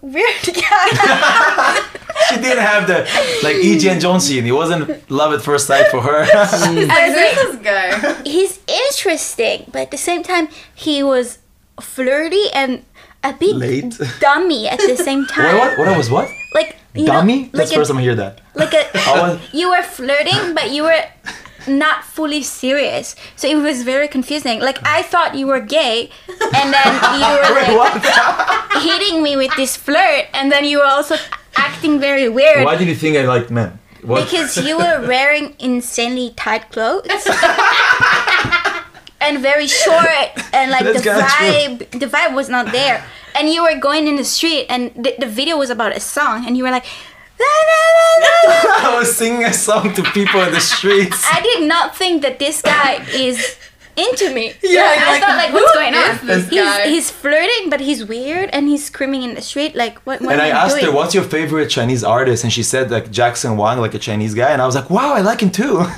weird guy.
she didn't have the like E. J. and John scene. It wasn't love at first sight for her. Mm.
Like, who's this guy?
He's interesting, but at the same time, he was flirty and a bit
Late.
dummy at the same time.
what, what? What was what?
Like you know,
Dummy? That's
like
the first
a,
time I hear that.
like a
I was-
you were flirting, but you were not fully serious. So it was very confusing. Like I thought you were gay, and then you were
Wait,
like
what?
hitting me with this flirt, and then you were also acting very weird.
Why did you think I liked men? What?
Because you were wearing insanely tight clothes. and very short and like
That's
the
kinda true.
vibe the vibe was not there. And you were going in the street and the, the video was about a song and you were like.
I was singing a song to people in the streets.
I did not think that this guy is into me.
Yeah,
I
you're like,
thought like what's going on?
this
he's,
guy?"
he's flirting but he's weird and he's screaming in the street like what, what
and I asked
doing?
her, "What's your favorite Chinese artist?" And she said like Jackson Wang, like a Chinese guy. And I was like, "Wow, I like him too."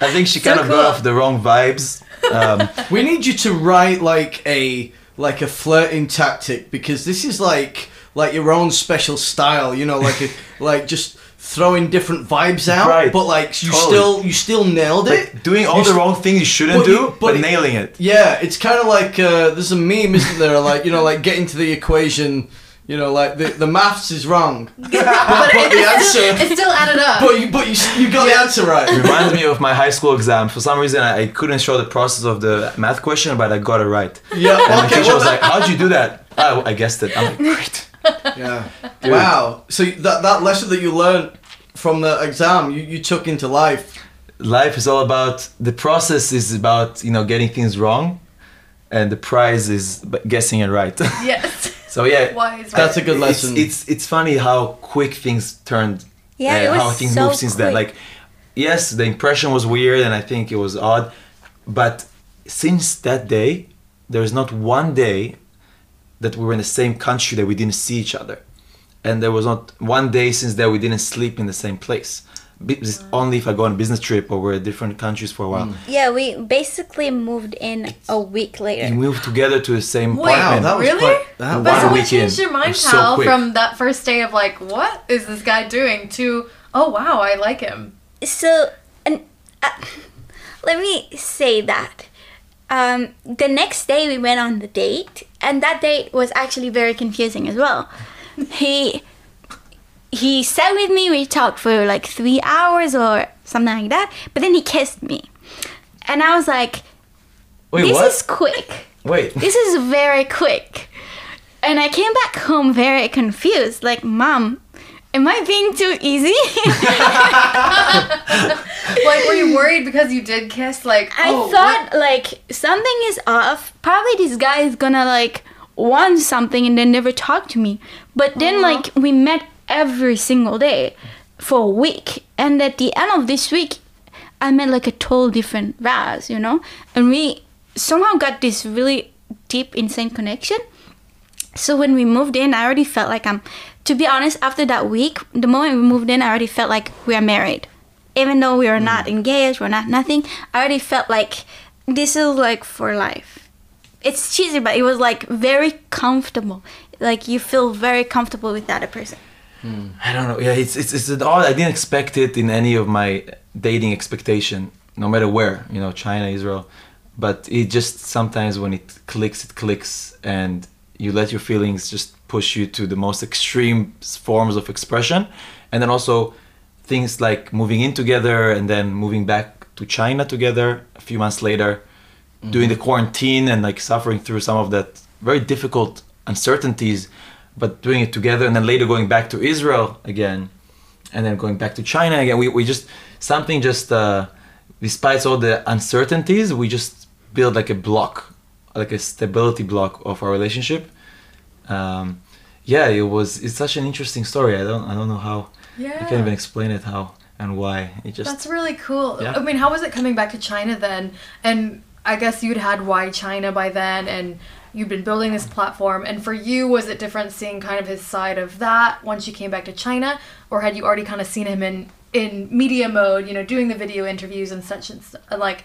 I think she kind of
cool.
got off the wrong vibes. Um,
We need you to write like a like a flirting tactic because this is like like your own special style. You know, like a, like just throwing different vibes out,
Right.
but like you
Totally.
still you still nailed it.
like doing all
You
the
st-
wrong things you shouldn't
But
do,
you-
but,
but it-
nailing it.
Yeah, it's kind of like uh, there's a meme, isn't there? Like you know, like getting to the equation. You know, like the, the maths is wrong, but, but the answer.
It's still added up.
But you but you you got the answer right.
It Reminds me of my high school exam. For some reason, I, I couldn't show the process of the math question, but I got it right.
Yeah.
And the teacher
Well,
was like, "How'd you do that?" Oh, I guessed it. I'm like, "Great."
Yeah. Wow. So that that lesson that you learned from the exam, you, you took into life.
Life is all about the process is about you know getting things wrong, and the prize is guessing it right.
yes.
so yeah,
Why is
That's a good lesson.
it's it's funny how quick things turned.
Yeah,
uh,
it was
how things
so
moved since then. Like, yes, the impression was weird, and I think it was odd, but since that day, there's not one day that we were in the same country that we didn't see each other, and there was not one day since that we didn't sleep in the same place. Be- it's only if I go on a business trip or we're in different countries for a while.
yeah, we basically moved in a week later.
You move together to the same
Wait,
apartment.
that was
really?
quite- that
One
But so what
weekend.
changed your mind,
It so
pal,
quick.
from that first day of like, what is this guy doing to, oh wow, I like him.
so and uh, let me say that um, the next day we went on the date and that date was actually very confusing as well he he sat with me we talked for like three hours or something like that but then he kissed me and i was like
Wait,
this
what?
is quick
Wait.
this is very quick and i came back home very confused like mom am i being too easy
Like, were you worried because you did kiss? Like,
I
oh,
thought like something is off. Probably this guy is gonna like want something and then never talk to me. But then like we met every single day for a week, and at the end of this week, I met like a total different Raz, you know, and we somehow got this really deep, insane connection. So when we moved in, I already felt like I'm. To be honest, after that week, the moment we moved in, I already felt like we are married. Even though we are mm. not engaged, we're not nothing. I already felt like this is like for life. It's cheesy, but it was like very comfortable. Like you feel very comfortable with the other person. Hmm.
I don't know. Yeah, it's it's it's an odd. I didn't expect it in any of my dating expectation, no matter where, you know, China, Israel. But it just sometimes when it clicks, it clicks, and you let your feelings just push you to the most extreme forms of expression, and then also things like moving in together and then moving back to China together a few months later, doing the quarantine and like suffering through some of that very difficult uncertainties, but doing it together and then later going back to Israel again and then going back to China again. We, we just, something just, uh, despite all the uncertainties, we just build like a block, like a stability block of our relationship. Um, yeah, it was, it's such an interesting story. I don't, I don't know how,
Yeah.
I can't even explain it how and why. It just,
That's really cool.
Yeah.
I mean, how was it coming back to China then? And I guess you'd had YChina by then, and you'd been building this platform. And for you, was it different seeing kind of his side of that once you came back to China, or had you already kind of seen him in in media mode? You know, doing the video interviews and such and like,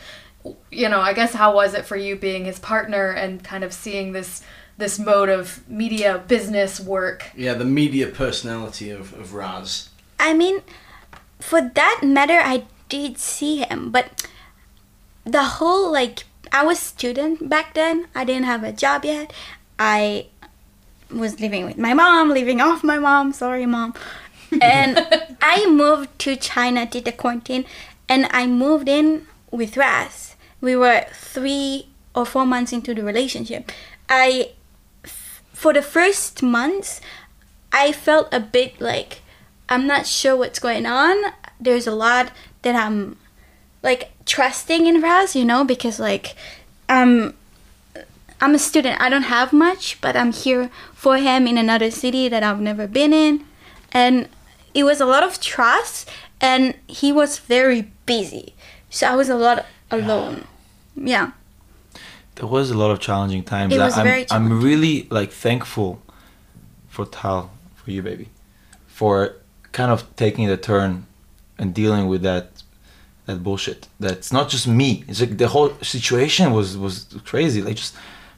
you know, I guess how was it for you being his partner and kind of seeing this this mode of media business work.
Yeah, the media personality of, of Raz.
I mean, for that matter, I did see him, but the whole like I was student back then. I didn't have a job yet. I was living with my mom, living off my mom. Sorry, mom. And I moved to China, did the quarantine, and I moved in with Raz. We were three or four months into the relationship. I, for the first months, I felt a bit like I'm not sure what's going on. There's a lot that I'm like trusting in Raz, you know, because like um I'm a student. I don't have much, but I'm here for him in another city that I've never been in. And it was a lot of trust and he was very busy. So I was a lot alone. Yeah.
There was a lot of challenging times.
It was
I, am
very
I'm really like thankful for Tal, for you, baby, for kind of taking the turn and dealing with that that bullshit. That's not just me. It's like the whole situation was was crazy. Like just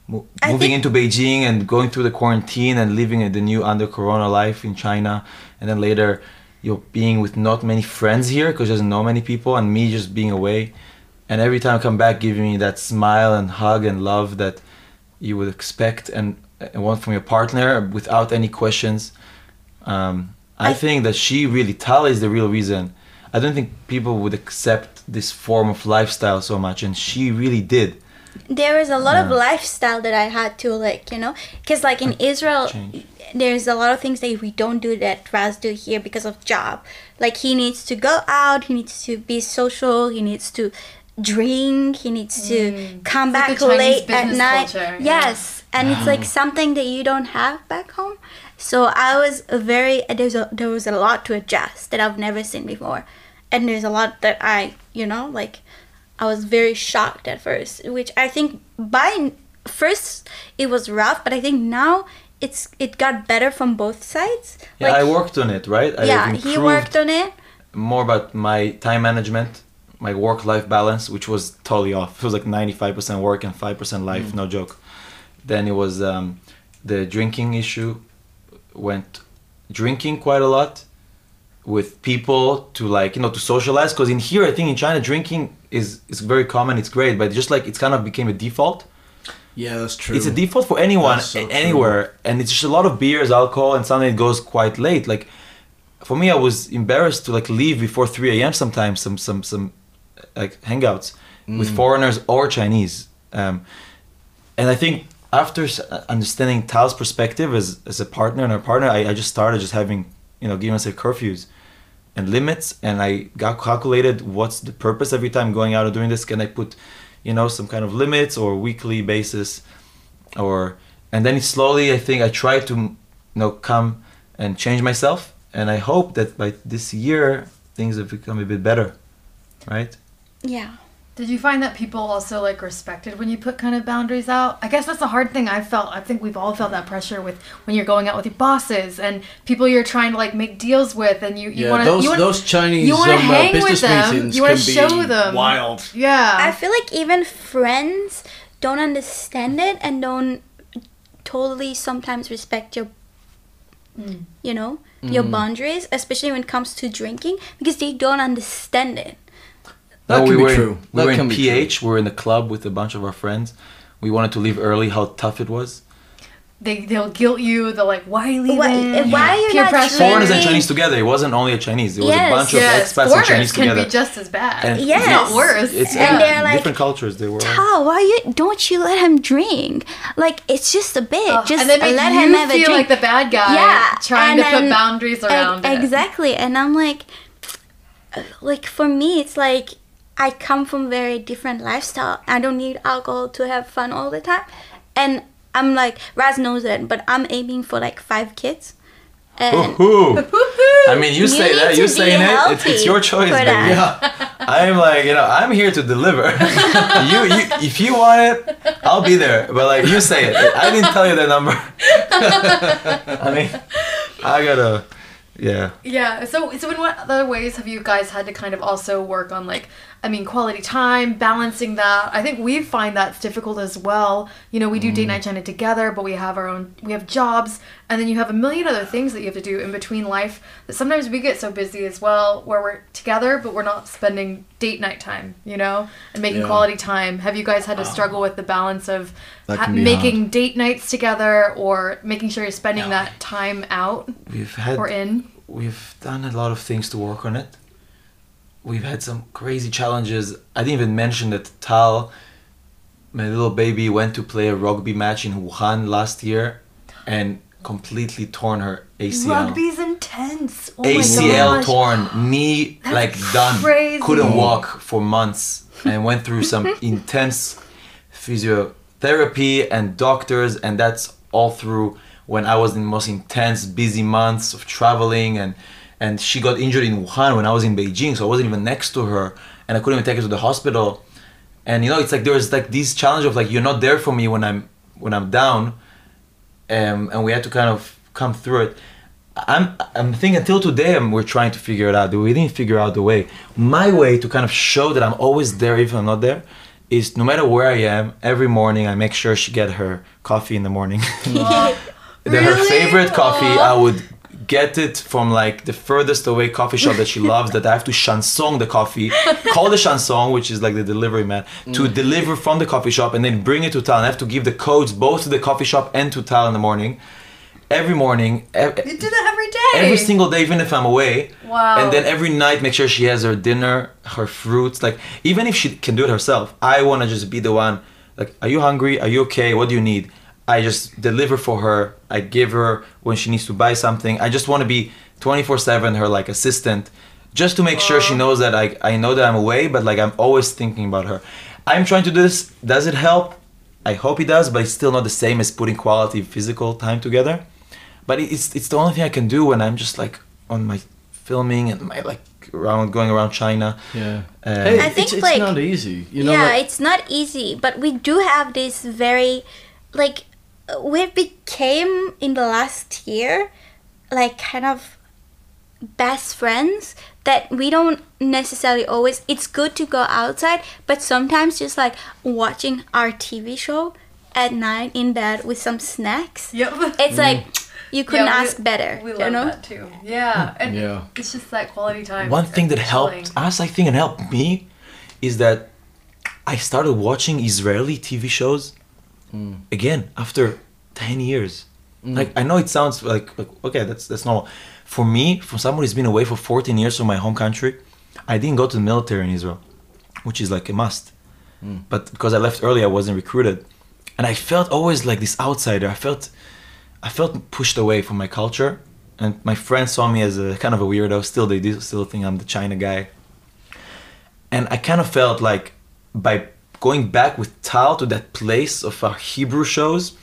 mo- moving
think-
into Beijing and going through the quarantine and living in the new under Corona life in China, and then later you're being with not many friends here because there's not many people, and me just being away. And every time I come back, giving me that smile and hug and love that you would expect and, and want from your partner without any questions. Um, I,
I-
think that she really, Tala is the real reason. I don't think people would accept this form of lifestyle so much, and she really did.
there is a lot of lifestyle that I had to like, you know, because like in Israel,
Change.
there's a lot of things that we don't do that Raz do here because of job. Like he needs to go out, he needs to be social, he needs to drink, he needs to mm. come
It's
back
the Chinese
late at night.
culture, yeah.
Yes, and it's like something that you don't have back home. So I was a very there's a there was a lot to adjust that I've never seen before, and there's a lot that I you know like I was very shocked at first, which I think by first it was rough, but I think now it's it got better from both sides.
Yeah, I worked on it, right? I
yeah, he worked on it.
more about my time management, my work-life balance, which was totally off. It was like 95% work and 5% life, no joke. Then it was um, the drinking issue. Went drinking quite a lot with people to like you know to socialize because in here I think in China drinking is is very common. It's great, but just like it's kind of became a default.
Yeah, that's true.
It's a default for anyone
so
a-
true.
anywhere, and it's just a lot of beers, alcohol, and suddenly it goes quite late. Like for me, I was embarrassed to like leave before three a.m. Sometimes some some some like hangouts with
Mm.
foreigners or Chinese, um, and I think after understanding Tal's perspective as as a partner and our partner, I, I just started just having you know giving myself curfews and limits. And i got calculated what's the purpose every time going out and doing this. Can i put you know some kind of limits or weekly basis? Or and then slowly i think i try to you know come and change myself. And i hope that by this year things have become a bit better right
Yeah.
Did you find that people also like respected when you put kind of boundaries out? I guess that's the hard thing I felt. I think we've all felt that pressure with when you're going out with your bosses and people you're trying to like make deals with, and you you
yeah,
want to
those,
you wanna,
those Chinese
you wanna
um, uh,
hang
business
with them.
meetings
You wanna
can be
show them.
wild.
yeah.
I feel like even friends don't understand it and don't totally sometimes respect your
Mm.
you know your boundaries especially when it comes to drinking because they don't understand it
That
No,
can
we
be
were
true.
In, we
That
were in
can be true.
PH. We were in the club with a bunch of our friends. We wanted to leave early. How tough it was.
they they'll guilt you. They're like, why are you leaving?
Why- why are you
Peer
not
pressure.
Foreigners and Chinese together. It wasn't only a Chinese. It was
Yes.
a bunch of
Yes,
expats and
foreigners
Chinese
can
together.
be just as bad.
And
Yes.
Not worse.
It's
And
yeah,
they're like,
different cultures. They were.
Tal, why you don't you let him drink? Like it's just a bit.
Ugh,
just
and then
let
you
him have a
feel
drink.
like the bad guy.
Yeah,
trying
and
to put boundaries around
E-
it.
Exactly. And I'm like like for me it's like I come from very different lifestyle. I don't need alcohol to have fun all the time. And I'm like Raz knows that, but I'm aiming for like five kids. And
Woohoo! I mean, you,
You
say that. You're saying it. It's, it's your choice, baby.
Yeah.
I'm like, you know, I'm here to deliver. you, you, if you want it, I'll be there. But like, you say it. I didn't tell you the number. I mean, I gotta, yeah.
Yeah. So, so in what other ways have you guys had to kind of also work on like I mean, quality time, balancing that. I think we find that's difficult as well. You know, we do date mm. night China together, but we have our own, we have jobs, and then you have a million other things that you have to do in between life that sometimes we get so busy as well, where we're together, but we're not spending date night time, you know, and making
Yeah.
quality time. Have you guys had to struggle with the balance of ha- making date nights together or making sure you're spending that time out
We've had
or in?
we've done a lot of things to work on it. We've had some crazy challenges. I didn't even mention that Tal, my little baby, went to play a rugby match in Wuhan last year and completely torn her ACL.
Rugby's intense. Oh
ACL torn, knee
That's
like done.
crazy.
Couldn't walk for months and went through some intense physiotherapy and doctors, and that's all through when I was in the most intense, busy months of traveling and and she got injured in Wuhan when I was in Beijing, so I wasn't even next to her, and I couldn't even take her to the hospital. And you know, it's like there's like these challenge of like you're not there for me when I'm when I'm down, um, and we had to kind of come through it. I'm I'm thinking until today I'm, we're trying to figure it out. We didn't figure out the way. My way to kind of show that I'm always there even if I'm not there is no matter where I am, every morning I make sure she get her coffee in the morning. The- Her favorite coffee,
Aw.
I would get it from like the furthest away coffee shop that she loves. that I have to shansong the coffee, call the shansong, which is like the delivery man, to mm. deliver from the coffee shop and then bring it to Tal. And I have to give the codes both to the coffee shop and to Tal in the morning. Every morning, ev-
You do that every day.
every single day, even if I'm away.
Wow.
And then every night, make sure she has her dinner, her fruits. Like even if she can do it herself, I want to just be the one. Like, are you hungry? Are you okay? What do you need? I just deliver for her. I give her when she needs to buy something. I just want to be 24/7 her like assistant, just to make sure she knows that I I know that I'm away, but like I'm always thinking about her. I'm trying to do this. Does it help? I hope it does, but it's still not the same as putting quality physical time together. But it's it's the only thing I can do when I'm just like on my filming and my like around going around China.
Yeah.
Uh,
hey,
I
it's,
think,
it's
like-
not easy. You know,
yeah,
like-
it's not easy, but we do have this very, like, we became in the last year, like, kind of best friends that we don't necessarily always. It's good to go outside, but sometimes just like watching our TV show at night in bed with some snacks.
Yep.
It's mm. like you couldn't
Yeah, we-
ask better.
We
you
love
know?
that too. Yeah. And
Yeah.
it's just that quality time.
One thing that
Chilling.
helped us, I think, and helped me, is that I started watching Israeli TV shows again after ten years. Mm. Like I know it sounds like, like okay, that's that's normal. For me, for someone who's been away for 14 years from my home country, I didn't go to the military in Israel, which is like a must. Mm. But because I left early, I wasn't recruited, and I felt always like this outsider. I felt, I felt pushed away from my culture, and my friends saw me as a kind of a weirdo. Still, they do still think I'm the China guy. And I kind of felt like by going back with Tal to that place of our Hebrew shows,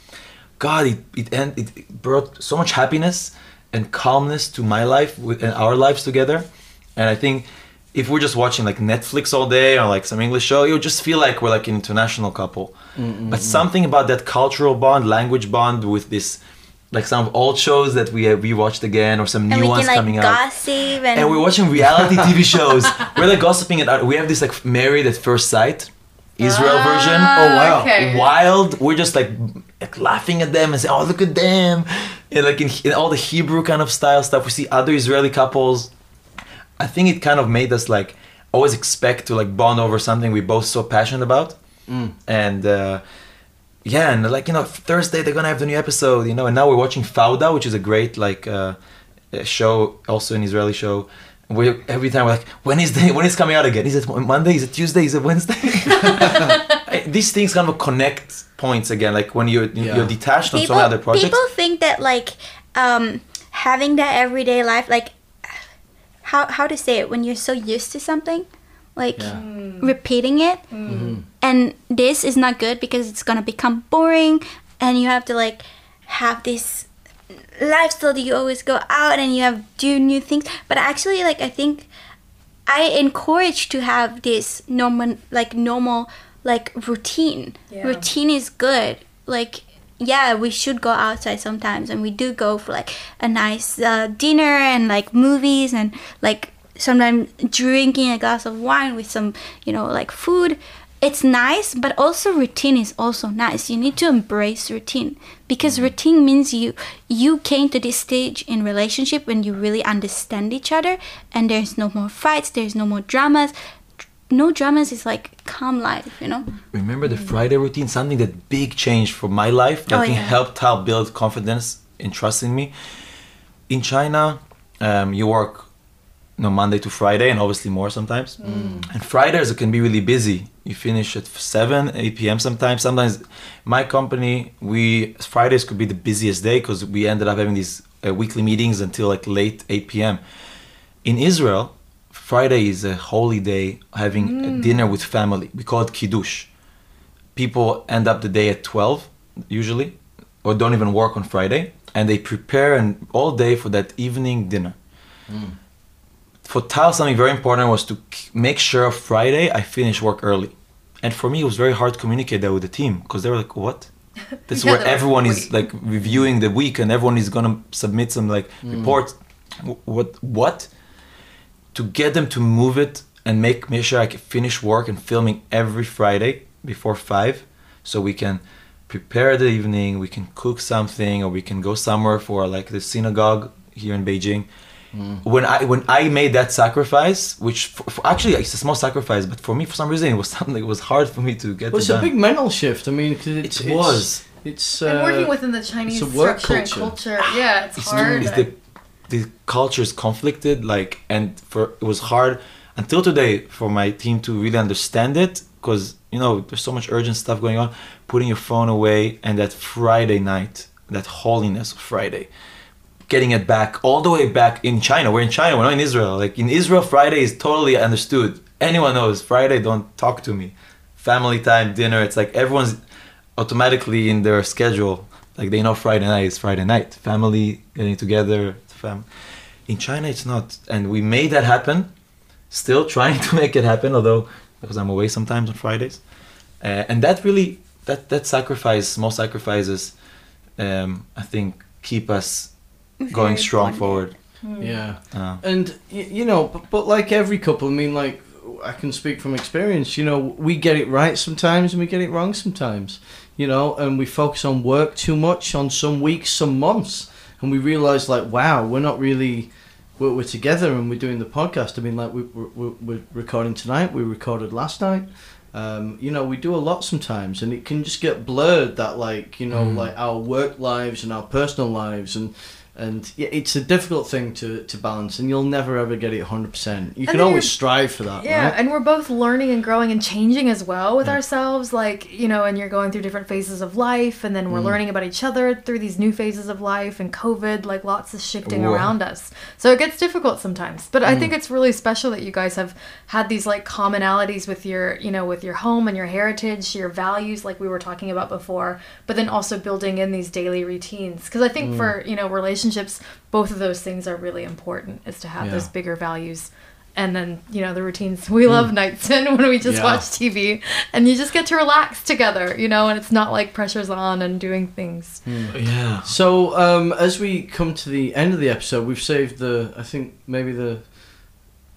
God, it it, end, it brought so much happiness and calmness to my life with, and our lives together. And I think if we're just watching like Netflix all day or like some English show, you'll just feel like we're like an international couple. But something about that cultural bond, language bond with this, like some old shows that we uh, we watched again or some
And
new
we
ones
can like
coming out
and,
and we're watching reality TV shows. We're like gossiping at. Uh, we have this like Married at First Sight, Israel version.
Oh, wow.
Okay.
Wild. We're just like, like laughing at them and saying, "Oh, look at them," and like in, in all the Hebrew kind of style stuff. We see other Israeli couples. I think it kind of made us like always expect to like bond over something we both so passionate about, and. uh yeah, and like you know, Thursday they're gonna have the new episode, you know, and now we're watching Fauda, which is a great like uh, uh, show, also an Israeli show. And we every time we're like, when is the when is it coming out again? Is it Monday? Is it Tuesday? Is it Wednesday? Eh, these things kind of connect points again, like when you're
Yeah.
you're detached on so
people,
many other projects.
people think that like um, having that everyday life like how how to say it when you're so used to something like
Yeah. Hmm.
repeating it hmm. mm-hmm. and this is not good because it's gonna become boring and you have to like have this lifestyle that you always go out and you have do new things but actually like i think i encourage to have this normal like normal like routine
Yeah.
routine is good like yeah we should go outside sometimes and we do go for like a nice uh, dinner and like movies and like sometimes drinking a glass of wine with some, you know, like food. It's nice, but also routine is also nice. You need to embrace routine because routine means you you came to this stage in relationship when you really understand each other and there's no more fights, there's no more dramas. No dramas is like calm life, you know.
Remember the Friday routine? Something that big change for my life that
Oh,
can
yeah.
help Tal build confidence and trust in me. In China, um, you work you know, Monday to Friday and obviously more sometimes. Mm. Mm. And Fridays it can be really busy. You finish at 7, 8 p.m. sometimes. Sometimes my company, we Fridays could be the busiest day because we ended up having these uh, weekly meetings until like late 8 p.m. In Israel, Friday is a holy day, having a mm. dinner with family. We call it kiddush. People end up the day at 12 usually, or don't even work on Friday, and they prepare and all day for that evening dinner. For Tal, something very important was to make sure Friday I finish work early. And for me, it was very hard to communicate that with the team because they were like, "What?" That's
Yeah,
where
they're like,
everyone is like reviewing the week, and everyone is gonna submit some like mm. reports. What? What? To get them to move it and make make sure I can finish work and filming every Friday before five, so we can prepare the evening. We can cook something, or we can go somewhere for like the synagogue here in Beijing. When I when I made that sacrifice, which for, for- actually it's a small sacrifice, but for me for some reason it was something it was hard for me to get.
Well,
it
it's a big mental shift. I mean, because
It
it's,
was.
It's, it's uh,
and working within the Chinese
work
structure
culture.
and culture, yeah, it's,
it's,
hard.
it's the the culture is conflicted like and for it was hard until today for my team to really understand it because you know there's so much urgent stuff going on putting your phone away and that friday night that holiness of friday getting it back all the way back in china. We're in china we're not in israel. Like in israel friday is totally understood. Anyone knows friday don't talk to me. Family time dinner it's like everyone's automatically in their schedule. Like they know friday night is friday night. Family getting together fam. In china it's not. And we made that happen. Still trying to make it happen although because i'm away sometimes on fridays. Uh, and that really that that sacrifice small sacrifices um, i think keep us going
Very
strong
bonded.
forward
Yeah.
uh,
And y- you know, but, but like every couple, I mean, like I can speak from experience. You know, we get it right sometimes, and we get it wrong sometimes. You know, and we focus on work too much on some weeks, some months, and we realize like, wow, we're not really. We're, we're together and we're doing the podcast. I mean, like we, we're, we're, we're recording tonight. We recorded last night. Um, you know, we do a lot sometimes, and it can just get blurred. That like, you know, like our work lives and our personal lives, and and yeah, it's a difficult thing to, to balance, and you'll never ever get it hundred percent. You can always strive for that,
Yeah,
right?
and we're both learning and growing and changing as well with ourselves. Like, you know, and you're going through different phases of life, and
Mm.
then we're learning about each other through these new phases of life and COVID, like lots is shifting
Whoa.
around us. So it gets difficult sometimes. But I
Mm.
think it's really special that you guys have had these like commonalities with your, you know, with your home and your heritage, your values, like we were talking about before, but then also building in these daily routines. Because I
Mm.
think for, you know, relationships, both of those things are really important is to have
Yeah.
those bigger values and then you know the routines we love nights in when we just
Yeah.
watch tv and you just get to relax together you know and it's not like pressure's on and doing things
yeah
So um, as we come to the end of the episode, we've saved the I think maybe the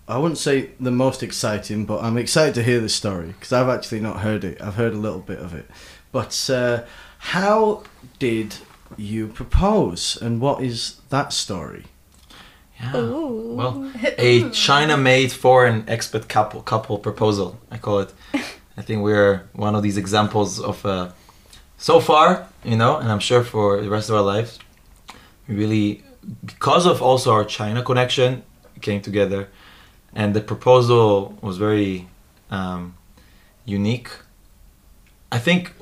I wouldn't say the most exciting, but I'm excited to hear the story because I've actually not heard it. I've heard a little bit of it. But uh, how did you propose, and what is that story?
Yeah.
Ooh.
Well, a China-made foreign expat couple couple proposal. I call it. I think we're one of these examples of. Uh, so far, you know, and I'm sure for the rest of our lives, we really, because of also our China connection, came together, and the proposal was very um, unique. I think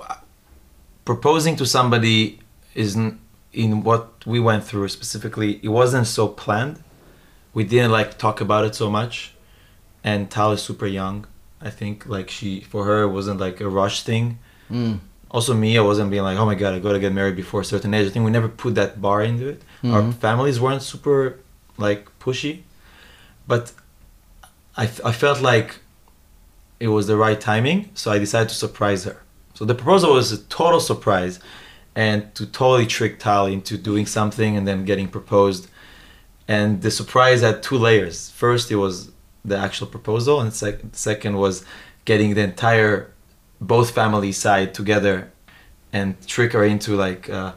proposing to somebody isn't in what we went through specifically. It wasn't so planned. We didn't like talk about it so much, and Tal is super young. I think like she for her it wasn't like a rush thing.
Mm.
Also me, I wasn't being like, oh my god, I gotta get married before a certain age. I think we never put that bar into it. Our
Mhm.
families weren't super like pushy, but I, I felt like it was the right timing, so I decided to surprise her. So the proposal was a total surprise, and to totally trick Tal into doing something and then getting proposed. and the surprise had two layers. First, it was the actual proposal, and sec- second was getting the entire both family side together and trick her into like uh,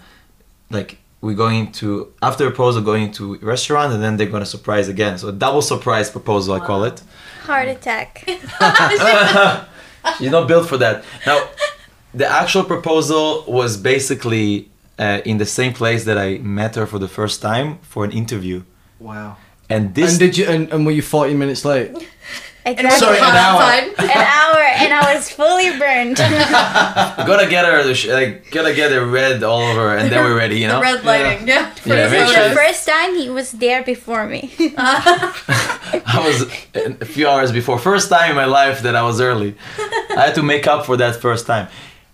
like we're going to after proposal going to restaurant and then they're gonna surprise again. So a double surprise proposal, I call it.
Heart attack.
She's not built for that. Now, the actual proposal was basically uh, in the same place that I met her for the first time for an interview.
Wow.
And this
And did you? And, and were you forty minutes late?
Exactly.
Sorry, an hour.
An hour, and I was fully burned.
gotta get her the sh- like gotta get it red all over and then we're ready, you know.
The red lighting, yeah. for
Yeah,
the
make
the
sure-
first time he was there before me.
I was a few hours before first time in my life that I was early. I had to make up for that first time.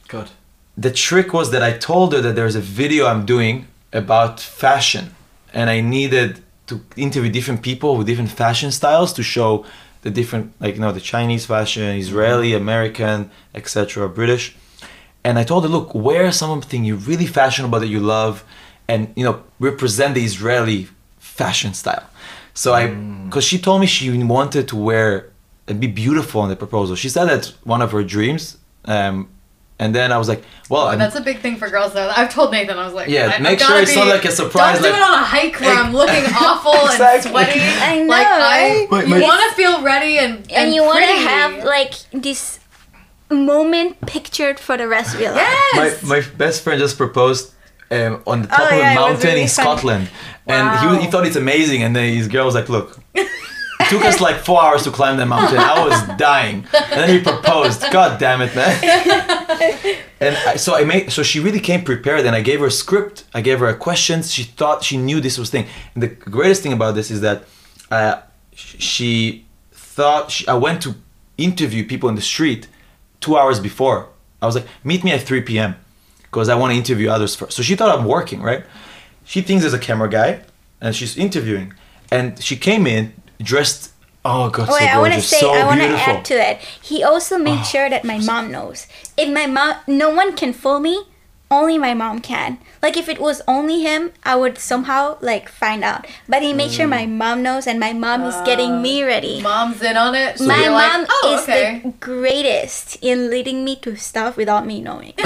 Good.
the trick was that I told her that there's a video I'm doing about fashion and I needed to interview different people with different fashion styles to show the different like you know the Chinese fashion, Israeli, American, etc., British. And I told her, look, wear something you're really fashionable that you love and you know represent the Israeli fashion style. So I because she told me she wanted to wear and be beautiful on the proposal. She said that's one of her dreams. Um, and then I was like, well,
But
I'm-
that's a big thing for girls though. I've told Nathan, I was like,
Yeah,
I,
make
I've
sure
gotta
it's not like a surprise,
Don't do
like-
it on a hike where I'm looking awful
Exactly.
and sweaty.
I know,
like
right?
I,
My-
you
my-
want to feel ready and and,
and you want to have like this moment pictured for the rest of your life.
yes.
my, my best friend just proposed um, on the top
Oh,
of
yeah,
a
it
mountain
really
in
fun.
Scotland, and he, he thought it's amazing. And then his girl was like, "Look." It took us like four hours to climb the mountain. I was dying, and then he proposed. God damn it, man! and I, so I made. So she really came prepared, and I gave her a script. I gave her a questions. She thought she knew this was thing. And the greatest thing about this is that uh, she thought she, I went to interview people in the street two hours before. I was like, meet me at 3 p.m. because I want to interview others first. So she thought I'm working, right? She thinks there's a camera guy and she's interviewing. And she came in dressed, oh God,
Wait, oh,
so
I want to say,
so
I want to add to it. He also made oh, sure that my mom knows. If my mom, no one can fool me. Only my mom can. Like if it was only him, I would somehow like find out. But he made sure my mm. mom knows, and my mom is getting uh, me ready.
Mom's in on it. So
my
you're
mom
like, oh,
is
okay.
the greatest in leading me to stuff without me knowing.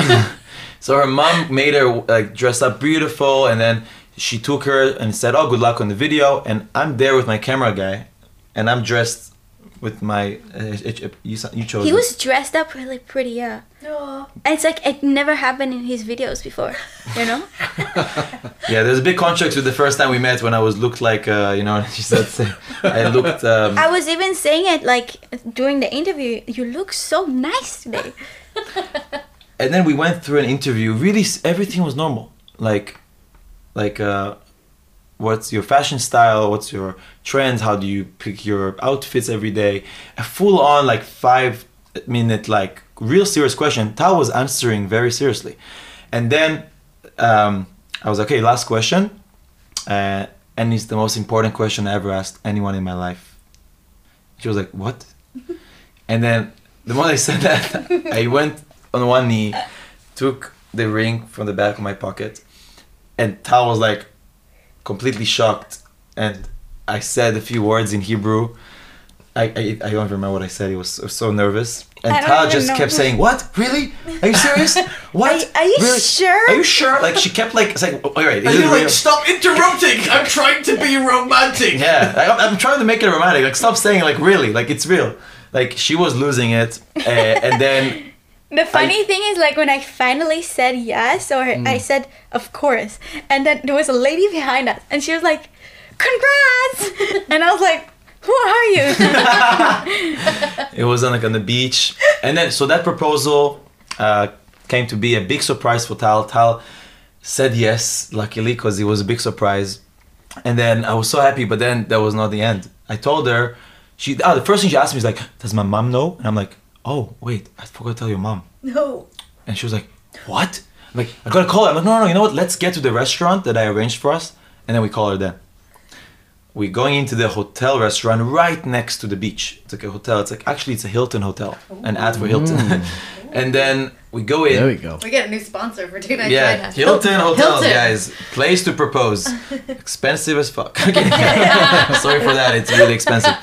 So her mom made her like dress up beautiful, and then she took her and said, "Oh, good luck on the video." And I'm there with my camera guy, and I'm dressed with my. Uh, it- it- you, you chose.
he
it.
was dressed up really pretty, yeah.
Aw.
And it's like it never happened in his videos before, you know.
Yeah, there's a big contrast with the first time we met when I was looked like, uh, you know, she said I looked. Um,
I was even saying it like during the interview. You look so nice today.
and then we went through an interview. Really, everything was normal. Like, like, uh, what's your fashion style? What's your trends? How do you pick your outfits every day? A full on like five minute like real serious question. Tal was answering very seriously, and then um, I was like, okay, last question, uh, and it's the most important question I ever asked anyone in my life. She was like, what? And then the moment I said that, I went on one knee, took the ring from the back of my pocket, and Tal was like completely shocked. And I said a few words in Hebrew. I, I, I don't remember what I said. He was so, so nervous. And
I
Tal just
know.
kept saying, "What? Really? Are you serious? What?
Are- are you
Really?
sure?"
Are you sure?" Like she kept like, "It's like, oh, all right, is
And you're
real?"
stop interrupting! I'm trying to be romantic.
Yeah, I, I'm trying to make it romantic. Like, stop saying like really, like it's real. Like she was losing it, uh, and then
The funny thing is, like when I finally said yes, or I said of course, and then there was a lady behind us, and she was like, "Congrats!" and I was like, "Who are you?"
it was on like on the beach, and then so that proposal uh, came to be a big surprise for Tal. Tal said yes, luckily, because it was a big surprise, and then I was so happy. But then that was not the end. I told her, she oh, the first thing she asked me is like, "Does my mom know?" And I'm like, "Oh wait, I forgot to tell your mom."
No.
And she was like, "What?" I'm like, "I gotta call her." I'm like, "No, no, no. You know what? Let's get to the restaurant that I arranged for us, and then we call her then." We're going into the hotel restaurant right next to the beach. It's like a hotel. It's like actually it's a Hilton hotel, an ad for Hilton. Mm. And then we go in.
There we go.
We get a new sponsor for Date Night
Yeah,
China.
Hilton Hotels,
Hilton.
guys. Place to propose. expensive as fuck. Okay. Sorry for that. It's really expensive.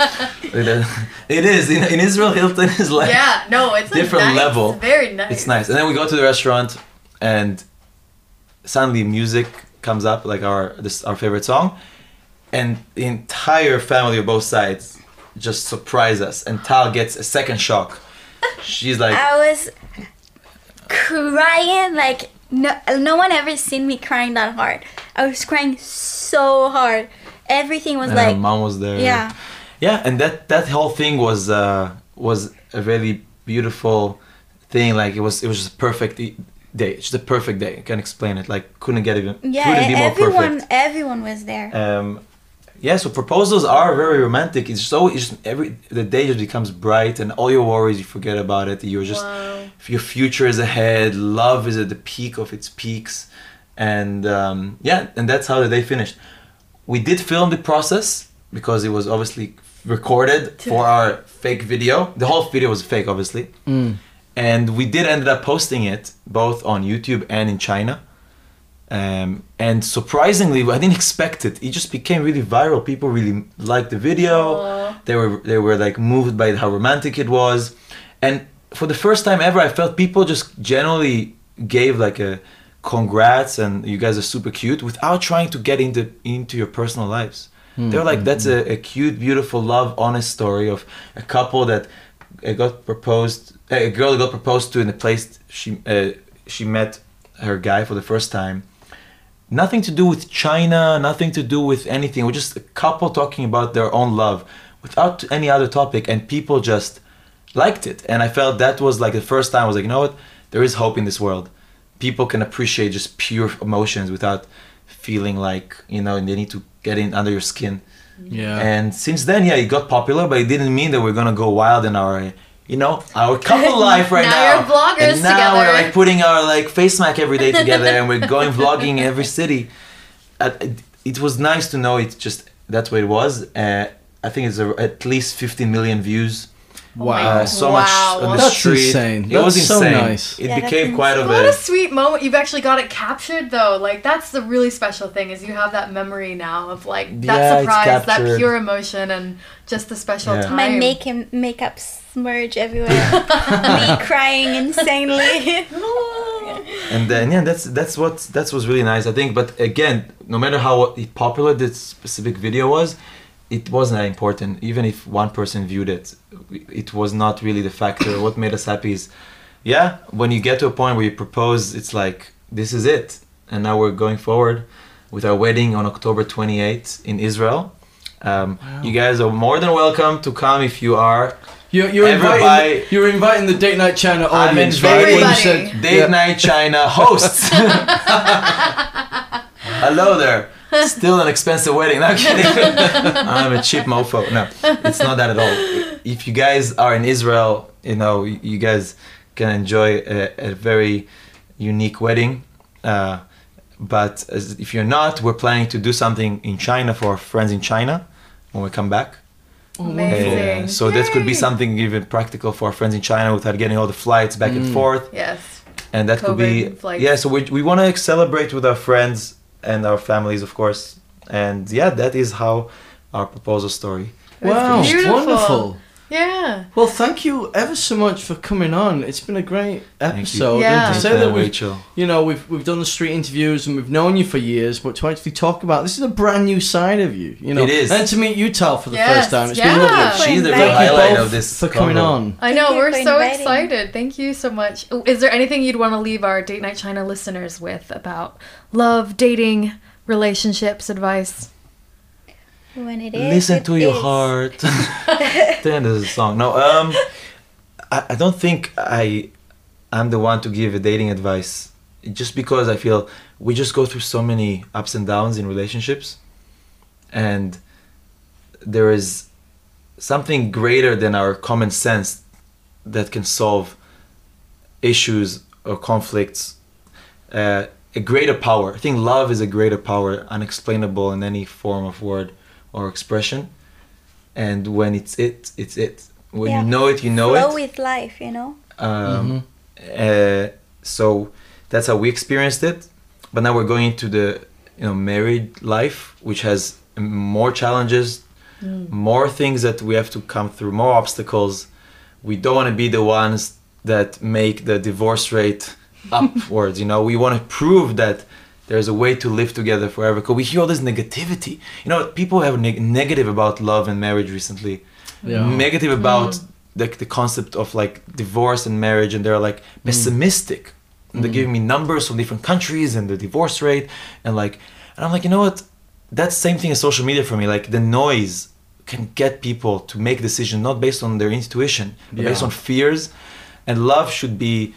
It is. In, in Israel, Hilton is like
Yeah, no, it's a
Different
nice,
level.
Very nice.
it's nice. And then we go to the restaurant, and suddenly music comes up, like our this our favorite song, and the entire family of both sides just surprise us. And Tal gets a second shock. She's like,
I was crying like no no one ever seen me crying that hard. I was crying so hard. Everything was
and
like
mom was there.
yeah.
yeah and that that whole thing was uh was a really beautiful thing like it was it was just a perfect day just a perfect day i can't explain it like couldn't get even
Yeah,
couldn't be more
everyone
perfect
everyone was there.
um yeah so proposals are very romantic. It's so it's just every the day just becomes bright and all your worries you forget about it. You're just
Wow.
your future is ahead. Love is at the peak of its peaks. And um, yeah and that's how the day finished. We did film the process because it was obviously recorded for our fake video. The whole video was fake obviously.
Mm.
and we did ended up posting it both on youtube and in china um, and surprisingly i didn't expect it. It just became really viral. People really liked the video.
Aw.
they were they were like moved by how romantic it was. And for the first time ever i felt people just generally gave like a congrats and you guys are super cute without trying to get into into your personal lives. They were like that's a, a cute beautiful love honest story of a couple that uh, got proposed a girl got proposed to in a place she uh, she met her guy for the first time nothing to do with China, nothing to do with anything. We're just a couple talking about their own love without any other topic, and people just liked it. And I felt that was like the first time I was like, you know what? There is hope in this world. People can appreciate just pure emotions without feeling like, you know, and they need to get in under your skin.
Yeah.
And since then, yeah, it got popular, but it didn't mean that we're gonna go wild in our, you know, our couple life right
Now
now. and now we're like putting our like face mask every day together, and we're going vlogging every city. Uh, it, it was nice to know it. Just that's what it was. Uh, I think it's a, at least 15 million views.
Wow.
Uh, so
Wow.
much on the
That's
street.
insane.
It was
That's so
insane.
nice.
It
Yeah,
became quite of
What a
a.
sweet moment. You've actually got it captured though. Like that's the really special thing is you have that memory now of like that
Yeah,
surprise, that pure emotion and just the special
Yeah.
time.
My make makeup smudge everywhere. Me crying insanely.
and then yeah that's that's what that was really nice i think but again no matter how popular this specific video was it wasn't that important even if one person viewed it it was not really the factor what made us happy is yeah when you get to a point where you propose it's like this is it and now we're going forward with our wedding on october 28th in israel um, you guys are more than welcome to come if you are
You're, you're,
Everybody-
inviting, you're inviting the Date Night China
I'm
audience, right?
inviting
You said-
Date
Yeah.
Night China hosts. Hello there. Still an expensive wedding. Not kidding. I'm a cheap mofo. No, it's not that at all. If you guys are in Israel, you know, you you guys can enjoy a, a very unique wedding. Uh, but as, if you're not, we're planning to do something in China for our friends in China when we come back.
Amazing.
Uh, so that could be something even practical for our friends in China without getting all the flights back and
Mm.
forth
Yes.
and that could be
flights.
yeah so we, we want to celebrate with our friends and our families of course. And yeah that is how our proposal story
Wow, wonderful.
Yeah.
Well, thank you ever so much for coming on. It's been a great
Thank you.
episode.
Yeah.
And to say
you,
that we've,
Rachel
you know, we've we've done the street interviews and we've known you for years, but to actually talk about this is a brand new side of you. You know,
It is.
and to meet you, Tal, for the
Yes,
first time. It's been lovely.
she's the
Thank
real highlight of this
for coming
convo.
on.
I know, we're so
inviting.
excited. Thank you so much. Oh, Is there anything you'd want to leave our Date Night China listeners with about love, dating, relationships, advice?
When it is,
listen to your
is.
heart. The end of the song. No um I, I don't think i i'm the one to give a dating advice just because i feel we just go through so many ups and downs in relationships and there is something greater than our common sense that can solve issues or conflicts. Uh, a greater power. I think love is a greater power unexplainable in any form of word or expression and when it's it it's it when
Yeah.
you know it you know
Flow
it
with life, you know.
um,
Mhm.
Uh, so that's how we experienced it. But now we're going into the you know married life, which has more challenges, more things that we have to come through, more obstacles. We don't want to be the ones that make the divorce rate upwards. You know, we want to prove that there's a way to live together forever. Because we hear all this negativity. You know, people have neg- negative about love and marriage recently.
Yeah.
Negative about mm. the, the concept of like divorce and marriage, and they're like mm. pessimistic. And they're mm. giving me numbers from different countries and the divorce rate, and like, and I'm like, you know what? That's the same thing as social media for me. Like the noise can get people to make decisions not based on their intuition, but based on fears. And love should be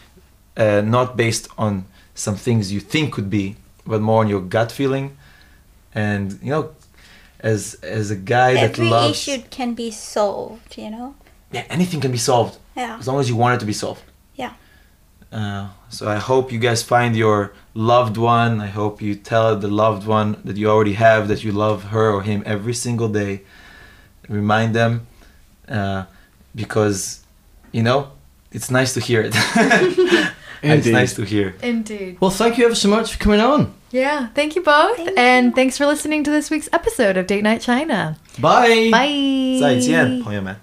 uh, not based on some things you think could be, but more on your gut feeling. And you know, as as a guy that
Every
loves,
issue can be solved, you know?
yeah, anything can be solved
Yeah.
as long as you want it to be solved.
Yeah.
Uh, so I hope you guys find your loved one. I hope you tell the loved one that you already have that you love her or him every single day. Remind them, uh, because you know it's nice to hear it. it's nice to hear.
Indeed.
Well, thank you ever so much for coming on.
Yeah. Thank you both.
Thank
and
you.
thanks for listening to this week's episode of Date Night China.
Bye.
Bye.
再见，朋友们。